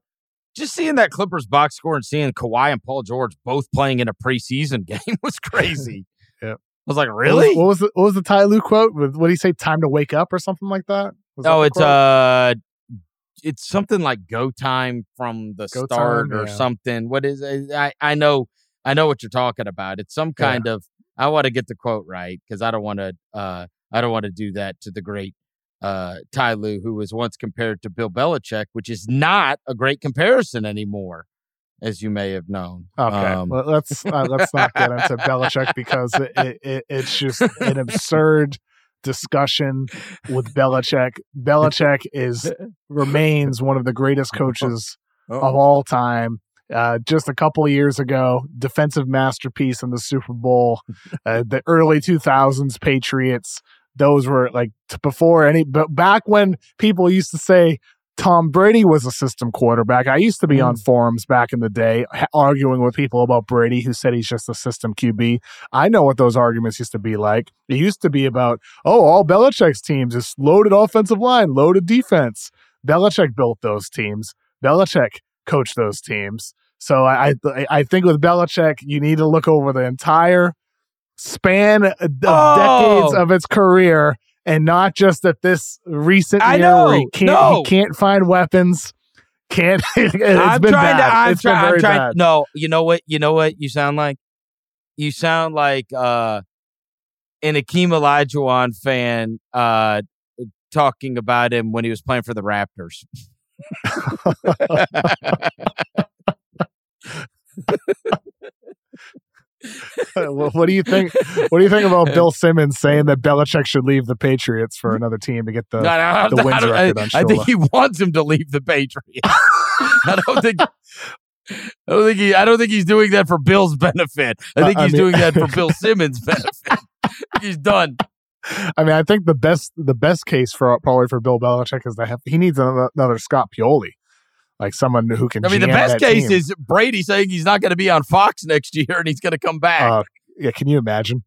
just seeing that Clippers box score and seeing Kawhi and Paul George both playing in a preseason game was crazy. yeah. I was like, What was- really? What was, the what was the Ty Lue quote? What did he say? Time to wake up or something like that? Was Oh, the it's quote? uh it's something like go time from the Go start time, or yeah. something. What is it? I I know I know what you're talking about. It's some Yeah. kind of I want to get the quote right because I don't want to uh I don't want to do that to the great uh Ty Lue, who was once compared to Bill Belichick, which is not a great comparison anymore, as you may have known. Okay, Um, well, let's uh, let's not get into Belichick because it, it, it's just an absurd discussion with Belichick. Belichick is remains one of the greatest coaches Oh. of all time. Uh, just a couple of years ago, defensive masterpiece in the Super Bowl, uh, the early 2000s Patriots. Those were like t- before any, but back when people used to say Tom Brady was a system quarterback. I used to be on mm. forums back in the day ha- arguing with people about Brady who said he's just a system QB. I know what those arguments used to be like. It used to be about, oh, all Belichick's teams is loaded offensive line, loaded defense. Belichick built those teams. Belichick coached those teams. So I I, I think with Belichick, you need to look over the entire span of Oh! decades of its career and not just at this recent I year where he can't No. he can't find weapons. Can't it's I'm been trying bad. to. I'm, It's try- been I'm trying. bad. No, you know what? You know what? You sound like. You sound like uh, an Akeem Olajuwon fan uh, talking about him when he was playing for the Raptors. what, do you think? What do you think about Bill Simmons saying that Belichick should leave the Patriots for another team to get the? No, no, the wins record I, on I think he wants him to leave the Patriots. I don't think. I don't think he. I don't think he's doing that for Bill's benefit. I Uh, think I he's mean- doing that for Bill Simmons' benefit. he's done. I mean, I think the best the best case for probably for Bill Belichick is that he needs another, another Scott Pioli, like someone who can. I mean, the best case team. is Brady saying he's not going to be on Fox next year and he's going to come back. Uh, yeah, can you imagine?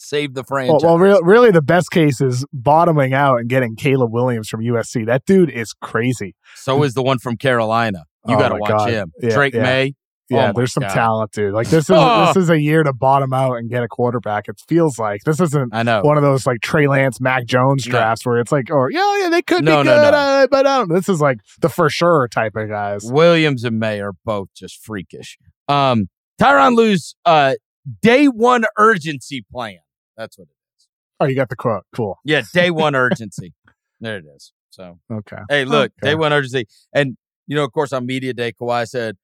Save the Well, franchise. well real, really, the best case is bottoming out and getting Caleb Williams from USC. That dude is crazy. so is the one from Carolina. You Oh got to watch God. him. Yeah, Drake yeah. May. Yeah, Oh there's some God. talent, dude. Like this is Oh. this is a year to bottom out and get a quarterback. It feels like this isn't I know. one of those like Trey Lance, Mac Jones No. drafts where it's like, or yeah, yeah, they could No, be no, good, no. uh, but I don't. This is like the for sure type of guys. Williams and Maye are both just freakish. Um, Tyronn Lue's uh, day one urgency plan. That's what it is. Oh, you got the quote. Cool. Yeah, day one urgency. There it is. So, Okay. hey, look, Okay. day one urgency. And, you know, of course, on Media Day, Kawhi said,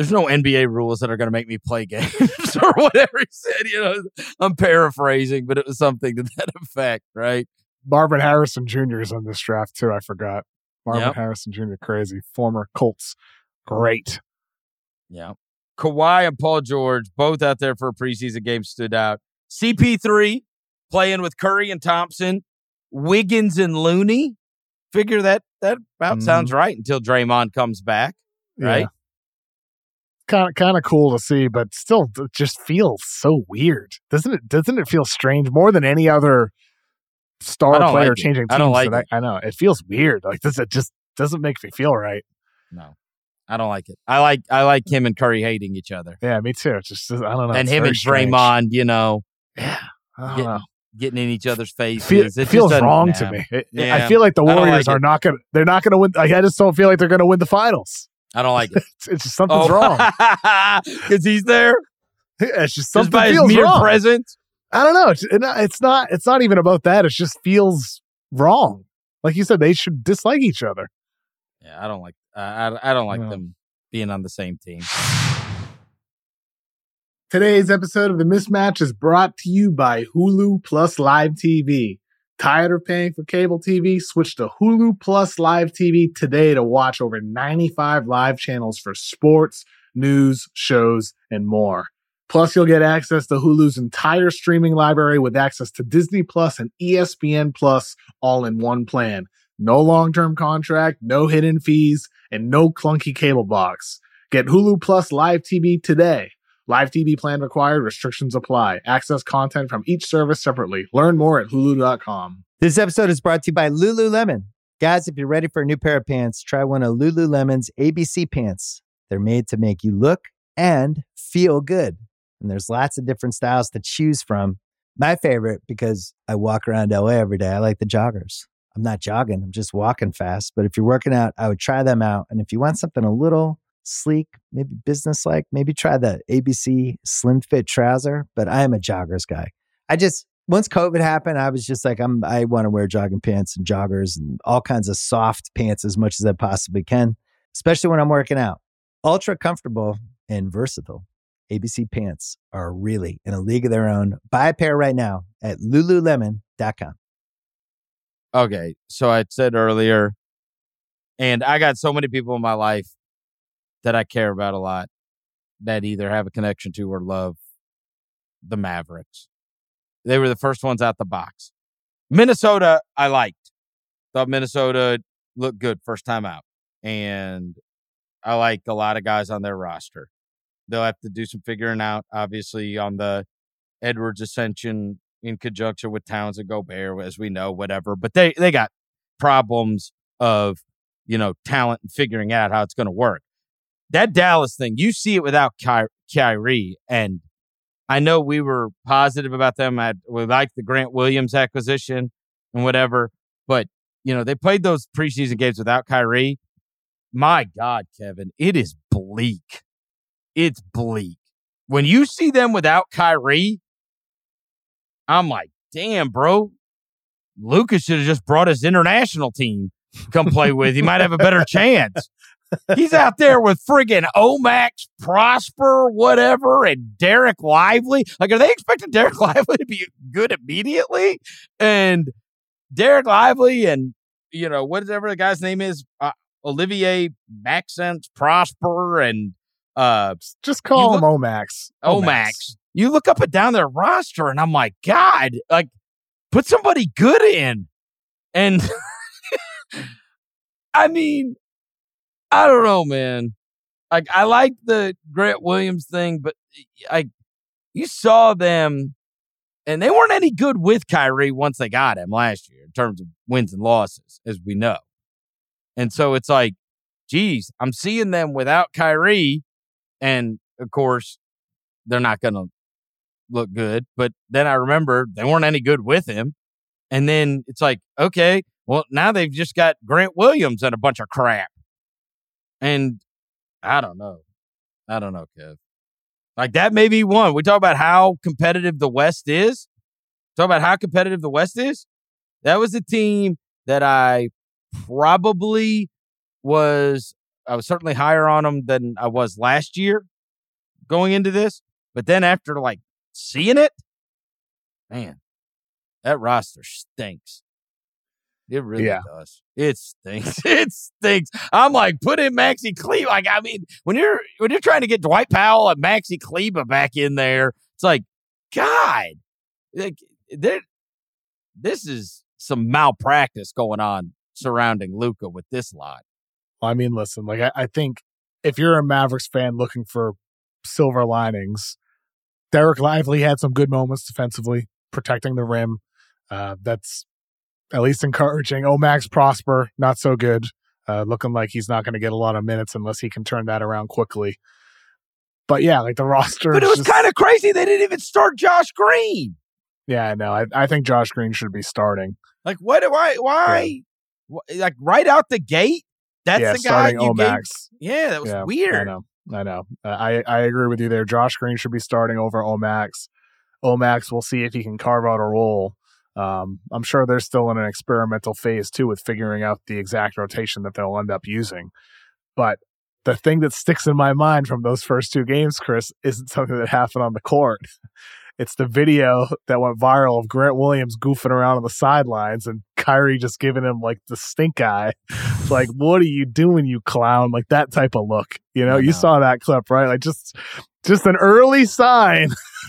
there's no NBA rules that are going to make me play games or whatever he said. You know, I'm paraphrasing, but it was something to that effect, right? Marvin Harrison Jr. is on this draft too. I forgot. Marvin Yep. Harrison Jr. Crazy former Colts. Great. Yeah. Kawhi and Paul George, both out there for a preseason game, stood out. CP3 playing with Curry and Thompson, Wiggins and Looney. Figure that that about Mhm. sounds right until Draymond comes back, right? Kind of kind of cool to see, but still, just feels so weird, doesn't it? Doesn't it feel strange more than any other star player like changing teams? I don't like I, I know it feels weird. Like this, it just doesn't make me feel right. No. I don't like it. I like I like him and Curry hating each other. Yeah, me too. It's just I don't know. and him and. Draymond, you know, I don't Get- know. getting in each other's faces. It it feels wrong to me. It- Yeah. I feel like the Warriors like are not gonna. They're not gonna win. Like, I just don't feel like they're gonna win the finals. I don't like it. It's, it's just something's oh, wrong. Because he's there It's just just something by his feels mere wrong. presence. I don't know. It's, it's not. It's not even about that. It just feels wrong. Like you said, they should dislike each other. Yeah, I don't like. I I, I don't like No. them being on the same team. Today's episode of The Mismatch is brought to you by Hulu Plus Live TV. Tired of paying for cable TV? Switch to Hulu Plus Live TV today to watch over 95 live channels for sports, news, shows, and more. Plus, you'll get access to Hulu's entire streaming library with access to Disney Plus and ESPN Plus all in one plan. No long term contract, no hidden fees, and no clunky cable box. Get Hulu Plus Live TV today. Live TV plan required, restrictions apply. Access content from each service separately. Learn more at hulu.com. This episode is brought to you by Lululemon. Guys, if you're ready for a new pair of pants, try one of Lululemon's ABC pants. They're made to make you look and feel good. And there's lots of different styles to choose from. My favorite, because I walk around LA every day, I like the joggers. I'm not jogging, I'm just walking fast. But if you're working out, I would try them out. And if you want something a little sleek, maybe business like, maybe try the ABC Slim Fit trouser. But I am a joggers guy. I just, once COVID happened, I was just like, I'm, I want to wear jogging pants and joggers and all kinds of soft pants as much as I possibly can, especially when I'm working out. Ultra comfortable and versatile. ABC pants are really in a league of their own. Buy a pair right now at lululemon.com. Okay. So I said earlier, and I got so many people in my life that I care about a lot that either have a connection to or love the Mavericks. They were the first ones out the box. Minnesota, I liked. Thought Minnesota looked good first time out. And I like a lot of guys on their roster. They'll have to do some figuring out, obviously, on the Edwards ascension in conjunction with Towns and Gobert, as we know, whatever. But they, they got problems of, you know, talent and figuring out how it's going to work that Dallas thing, you see it without Ky- Kyrie. And I know we were positive about them. I, we liked the Grant Williams acquisition and whatever. But, you know, they played those preseason games without Kyrie. My God, Kevin, it is bleak. It's bleak. When you see them without Kyrie, I'm like, damn, bro. Luka's should have just brought his international team come play with. He might have a better chance. He's out there with friggin' Omax, Prosper, whatever, and Dereck Lively. Like, are they expecting Dereck Lively to be good immediately? And Dereck Lively and, you know, whatever the guy's name is, uh, Olivier Maxence Prosper and uh just call him Omax. Omax. Omax. You look up and down their roster, and I'm like, God, like, put somebody good in. And I mean, I don't know, man. Like I like the Grant Williams thing, but I you saw them and they weren't any good with Kyrie once they got him last year in terms of wins and losses, as we know. And so it's like, geez, I'm seeing them without Kyrie, and of course, they're not going to look good. But then I remember they weren't any good with him. And then it's like, okay, well, now they've just got Grant Williams and a bunch of crap. And I don't know. I don't know, Kev. Like that may be one. We talk about how competitive the West is. Talk about how competitive the West is. That was a team that I probably was. I was certainly higher on them than I was last year going into this. But then after like seeing it, man, that roster stinks. It really yeah. does. It stinks. It stinks. I'm like, put in Maxi Kleber. Like, I mean, when you're when you're trying to get Dwight Powell and Maxi Kleber back in there, it's like, God, like there this is some malpractice going on surrounding Luka with this lot. Well, I mean, listen, like I, I think if you're a Mavericks fan looking for silver linings, Dereck Lively had some good moments defensively, protecting the rim. Uh, that's at least encouraging. Omax Prosper, not so good. Uh, looking like he's not going to get a lot of minutes unless he can turn that around quickly. But yeah, like the roster. But it was kind of crazy. They didn't even start Josh Green. Yeah, no, I, I think Josh Green should be starting. Like, what? Why? Why? Yeah. Like right out the gate. That's yeah, the guy you Omax. Gave, yeah, that was yeah, weird. I know. I know. Uh, I I agree with you there. Josh Green should be starting over Omax. Omax, we'll see if he can carve out a role um, I'm sure they're still in an experimental phase too with figuring out the exact rotation that they'll end up using. But the thing that sticks in my mind from those first two games, Chris, isn't something that happened on the court. It's the video that went viral of Grant Williams goofing around on the sidelines and Kyrie just giving him like the stink eye. like, what are you doing, you clown? Like that type of look. You know, I you saw that clip, right? Like just just an early sign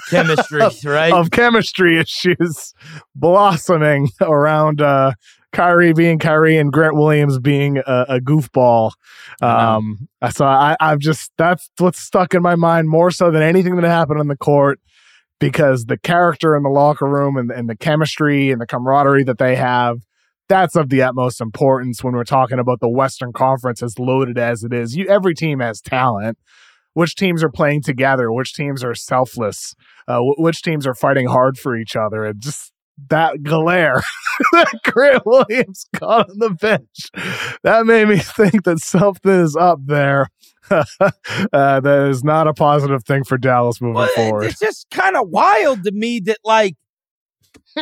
Chemistry, right? of chemistry issues blossoming around uh Kyrie being Kyrie and Grant Williams being a, a goofball. Um, I saw. I, I've just that's what's stuck in my mind more so than anything that happened on the court, because the character in the locker room and, and the chemistry and the camaraderie that they have, that's of the utmost importance when we're talking about the Western Conference as loaded as it is. You every team has talent. Which teams are playing together? Which teams are selfless? Uh, wh- which teams are fighting hard for each other? And just that glare that Grant Williams got on the bench, that made me think that something is up there. uh, that is not a positive thing for Dallas moving Well, forward. It's just kind of wild to me that, like,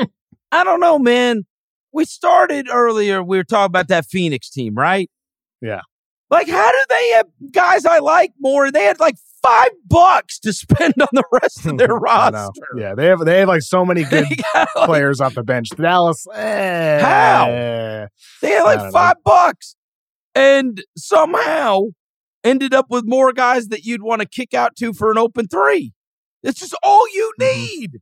I don't know, man. We started earlier. We were talking about that Phoenix team, right? Yeah. Like, how do they have guys I like more? They had like five bucks to spend on the rest of their roster. Yeah, they have they have like so many good got, like, players off the bench. Dallas, eh, How? They had like don't know. five bucks and somehow ended up with more guys that you'd want to kick out to for an open three. It's just all you Mhm. need.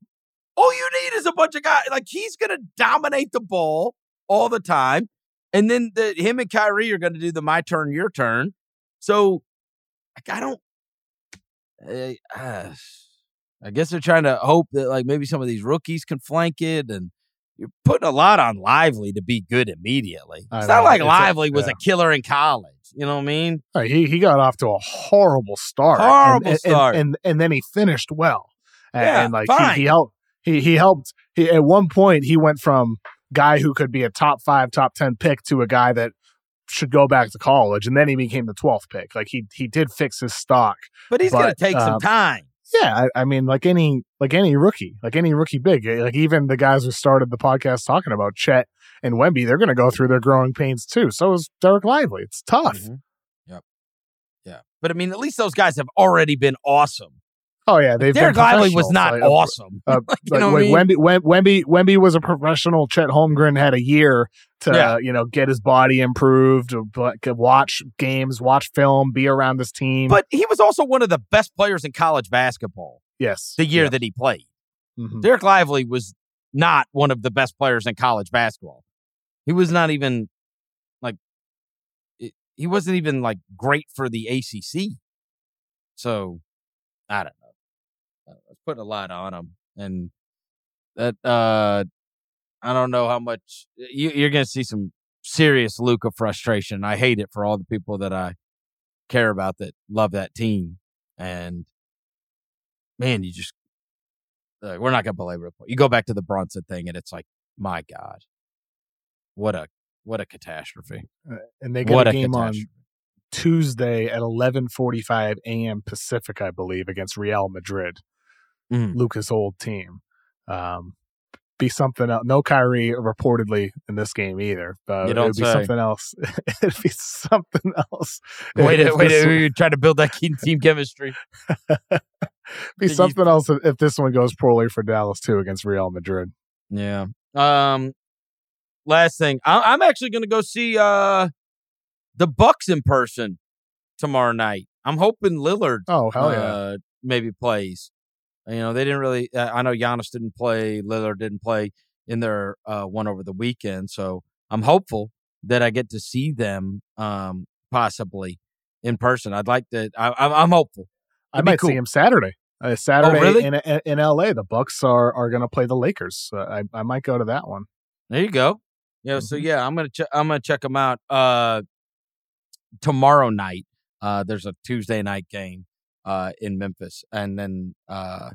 All you need is a bunch of guys. Like he's going to dominate the ball all the time. And then the, him and Kyrie are going to do the my turn, your turn. So like, I don't. Uh, uh, I guess they're trying to hope that like maybe some of these rookies can flank it and you're putting a lot on Lively to be good immediately. I It's not like It's a- Lively was yeah. a killer in college. You know what I mean? He he got off to a horrible start. Horrible and, start. and, and and then he finished well. And, Yeah, and like fine. he, he helped. He he helped. He at one point he went from guy who could be a top five, top ten pick to a guy that should go back to college, and then he became the twelfth pick. Like he he did fix his stock. But he's going to take some um, time. Yeah, I, I mean, like any like any rookie, like any rookie big, eh, like even the guys who started the podcast talking about Chet and Wemby, they're going to go through their growing pains too. So is Dereck Lively. It's tough. Mhm. Yep. Yeah. But I mean, at least those guys have already been awesome. Oh yeah, they've Dereck Lively was not Like, uh, awesome. Uh, Like, like, know what I wait, Wemby, Wemby, Wemby was a professional. Chet Holmgren had a year to, Yeah. uh, you know, get his body improved, like, watch games, watch film, be around this team. But he was also one of the best players in college basketball yes, the year yeah. that he played. Mhm. Dereck Lively was not one of the best players in college basketball. He was not even like it, he wasn't even like great for the ACC. So I don't know. Uh, Let's put a lot on him, and that uh, I don't know how much you, you're going to see some serious Luka frustration. I hate it for all the people that I care about that love that team, and man, you just uh, we're not going to belabor the point. You go back to the Brunson thing, and it's like, my God, what a what a catastrophe! and they get What a a game on! Tuesday at 11:45 a.m. Pacific, I believe, against Real Madrid, Mhm. Luka's old team. Um, be something else. No Kyrie reportedly in this game either. But it'd be say. something else. it'd be something else. Wait, if a- wait, this a- one- try to build that team chemistry. be you- something else if, this one goes poorly for Dallas too against Real Madrid. Yeah. Um. Last thing, I- I'm actually going to go see uh the Bucks in person tomorrow night. I'm hoping Lillard Oh hell yeah! uh, maybe plays. You know, they didn't really. Uh, I know Giannis didn't play. Lillard didn't play in their uh, one over the weekend. So I'm hopeful that I get to see them um, possibly in person. I'd like to. I, I'm, I'm hopeful. I it'd be might cool. see him Saturday. Uh, Saturday really? in, in in L.A. The Bucks are are going to play the Lakers. Uh, I I might go to that one. There you go. Yeah. So Mhm. yeah, I'm gonna check. I'm gonna check them out. Uh, tomorrow night. Uh, there's a Tuesday night game. Uh, in Memphis, and then uh,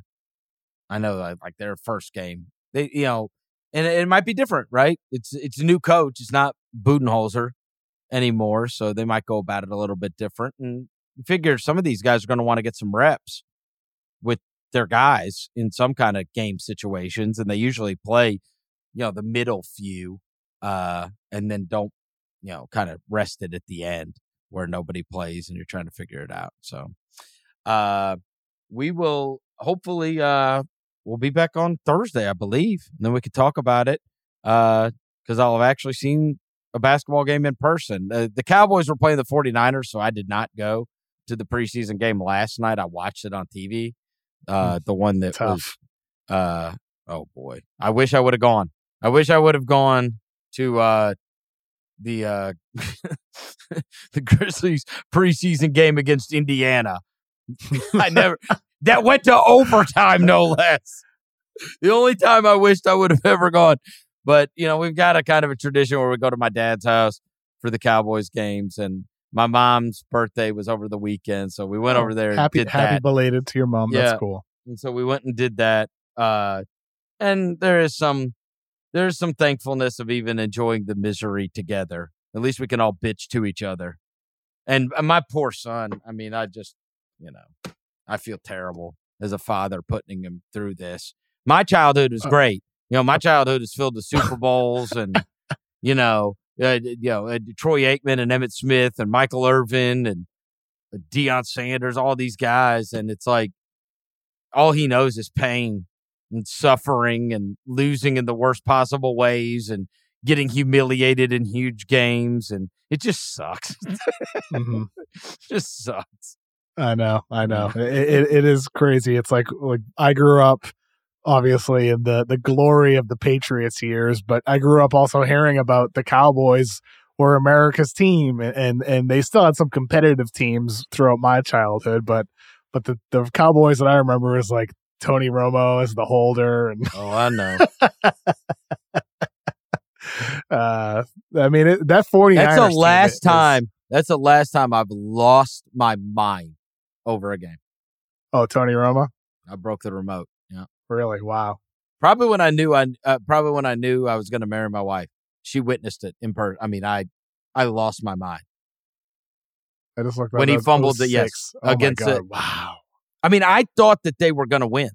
I know like their first game. They, you know, and it, it might be different, right? It's it's a new coach. It's not Budenholzer anymore, so they might go about it a little bit different. And figure some of these guys are going to want to get some reps with their guys in some kind of game situations, and they usually play, you know, the middle few, uh, and then don't, you know, kind of rest it at the end where nobody plays and you're trying to figure it out. So, uh, we will hopefully uh we'll be back on Thursday, I believe, and then we can talk about it. Uh, because I'll have actually seen a basketball game in person. Uh, the Cowboys were playing the 49ers, so I did not go to the preseason game last night. I watched it on TV. Uh, the one that Tough. was, uh, oh boy, I wish I would have gone. I wish I would have gone to uh the uh the Grizzlies preseason game against Indiana. I never that went to overtime, no less. The only time I wished I would have ever gone. But you know, we've got a kind of a tradition where we go to my dad's house for the Cowboys games, and my mom's birthday was over the weekend, so we went Oh, over there. and Happy happy that. belated to your mom. Yeah. That's cool. and so we went and did that. Uh, and there is some there's some thankfulness of even enjoying the misery together. At least we can all bitch to each other. And uh, my poor son, I mean, I just, you know, I feel terrible as a father putting him through this. My childhood was Uh, great. You know, my childhood is filled with Super Bowls and, you know, uh, you know, uh, Troy Aikman and Emmitt Smith and Michael Irvin and uh, Deion Sanders, all these guys. And it's like, all he knows is pain and suffering and losing in the worst possible ways and getting humiliated in huge games. And it just sucks. Mhm. just sucks. I know, I know. It, it, it is crazy. It's like like I grew up obviously in the the glory of the Patriots years, but I grew up also hearing about the Cowboys were America's team, and and, they still had some competitive teams throughout my childhood, but but the the Cowboys that I remember is like Tony Romo as the holder, and Oh, I know. uh, I mean it, that 49ers That's the last is- time. That's the last time I've lost my mind over a game. Oh, Tony Romo, I broke the remote. Yeah. really? Wow. Probably when I knew I uh, probably when I knew I was going to marry my wife. She witnessed it in person. I mean, I I lost my mind. I just looked When he fumbled the- yes, Oh against it. Wow. I mean, I thought that they were going to win.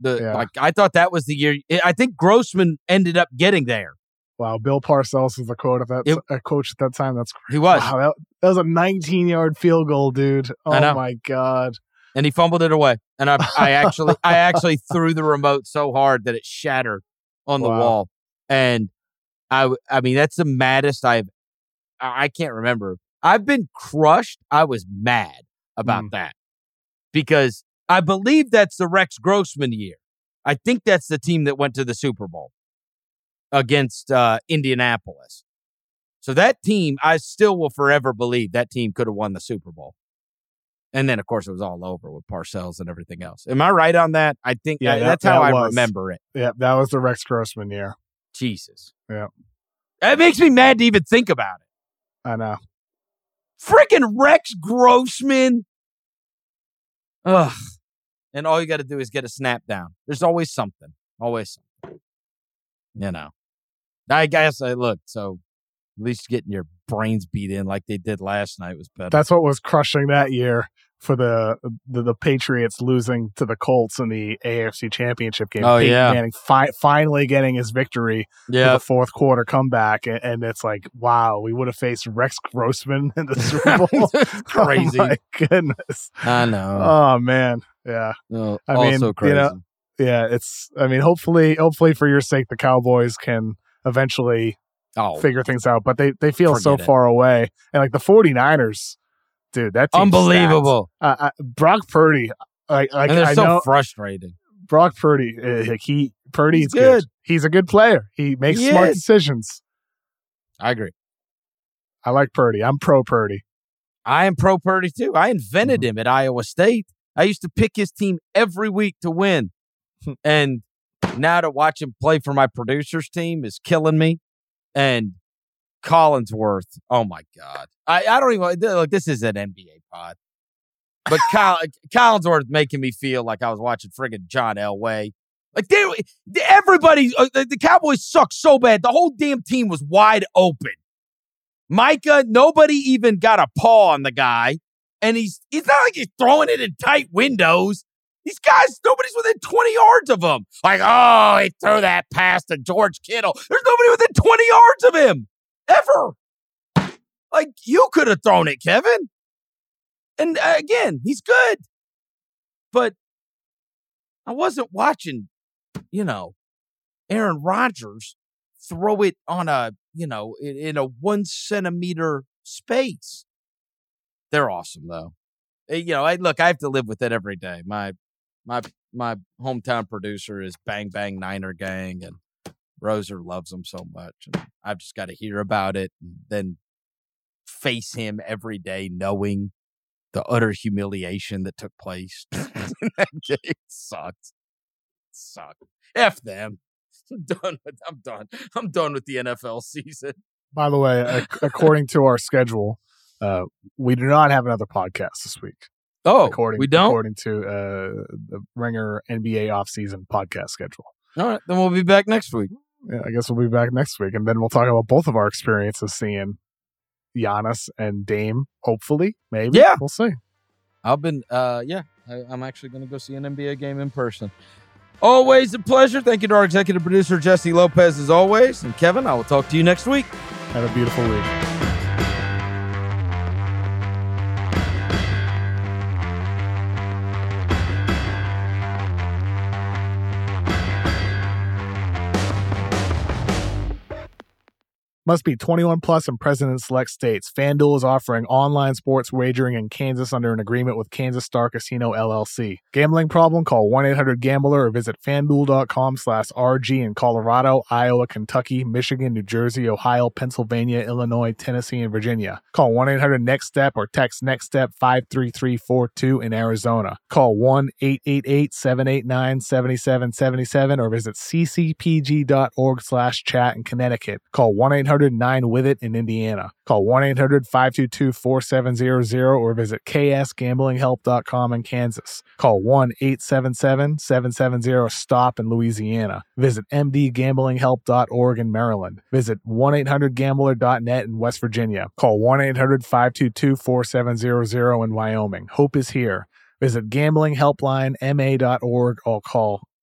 The Yeah. like I thought that was the year. I think Grossman ended up getting there. Wow, Bill Parcells was a quote of that It- a coach at that time. That's He was, wow. That, that was a 19 yard field goal, dude. Oh my god. and he fumbled it away. And I, I actually, I actually threw the remote so hard that it shattered on the Wow. wall. And I, I mean, that's the maddest I've. I I can't remember. I've been crushed. I was mad about Mm. that because I believe that's the Rex Grossman year. I think that's the team that went to the Super Bowl against uh, Indianapolis. So that team, I still will forever believe that team could have won the Super Bowl. And then, of course, it was all over with Parcells and everything else. Am I right on that? I think Yeah, that- that's how that I was. remember it. Yeah, that was the Rex Grossman year. Jesus. Yeah. That makes me mad to even think about it. I know. Freaking Rex Grossman. Ugh. And all you got to do is get a snap down. There's always something. Always something. You know. I guess I look, so at least getting your brains beat in like they did last night was better. That's what was crushing that year for the the, the Patriots losing to the Colts in the AFC Championship game. Oh, Peyton yeah. Manning fi- finally getting his victory yeah. the fourth quarter comeback, and, and it's like, wow, we would have faced Rex Grossman in the Super Bowl. Crazy. Oh my goodness. I know. Oh man. Yeah. Oh, I mean, also you crazy. know, yeah, it's. I mean, hopefully, hopefully for your sake, the Cowboys can eventually oh, figure things out. But they they feel so it. far away, and like the 49ers, dude, that's unbelievable. Uh, uh, Brock Purdy, like, like and they're I so know frustrating. Brock Purdy, uh, he Purdy's He's good. good. He's a good player. He makes He smart is. decisions. I agree. I like Purdy. I'm pro Purdy. I am pro Purdy too. I invented Mm-hmm. him at Iowa State. I used to pick his team every week to win. and now to watch him play for my producer's team is killing me. And Collinsworth, oh my God. I, I don't even look, this is an NBA pod. But Kyle, Collinsworth making me feel like I was watching friggin' John Elway. Like they, everybody, uh, the, the Cowboys suck so bad. The whole damn team was wide open. Micah, nobody even got a paw on the guy, and he's it's not like he's throwing it in tight windows. These guys, nobody's within 20 yards of him. Like, oh, he threw that pass to George Kittle. There's nobody within 20 yards of him ever. Like you could have thrown it, Kevin. And uh, again, he's good. But I wasn't watching, you know, Aaron Rodgers throw it on a, you know, in, a one centimeter space. They're awesome though. Eh, You know, I look, I have to live with it every day. My my my hometown producer is Bang Bang Niner Gang and Roser loves them so much. And I've just got to hear about it and then face him every day knowing the utter humiliation that took place that game sucked. Sucked. F them. I'm done with I'm done. I'm done with the NFL season. By the way, according to our schedule, uh, we do not have another podcast this week. Oh, according we don't. according to uh, the Ringer NBA offseason podcast schedule. All right, then we'll be back next week. Yeah, I guess we'll be back next week, and then we'll talk about both of our experiences seeing Giannis and Dame. Hopefully, maybe. Yeah. we'll see. I've been, uh, yeah, I, I'm actually going to go see an NBA game in person. Always a pleasure. Thank you to our executive producer, Jessie Lopez, as always. And Kevin, I will talk to you next week. Have a beautiful week. Must be 21 plus and present in select states. FanDuel is offering online sports wagering in Kansas under an agreement with Kansas Star Casino LLC. Gambling problem? Call 1-800-GAMBLER or visit FanDuel.com slash RG in Colorado, Iowa, Kentucky, Michigan, New Jersey, Ohio, Pennsylvania, Illinois, Tennessee, and Virginia. Call 1-800-NEXT-STEP or text NEXT-STEP 53342 in Arizona. Call 1-888-789-7777 or visit ccpg.org slash chat in Connecticut. Call 1-800-9-WITH-IT in Indiana. Call 1-800-522-4700 or visit ksgamblinghelp.com in Kansas. Call 1-877-770-STOP in Louisiana. Visit mdgamblinghelp.org in Maryland. Visit 1-800-GAMBLER.net in West Virginia. Call 1-800-522-4700 in Wyoming. Hope is here. Visit gamblinghelplinema.org or call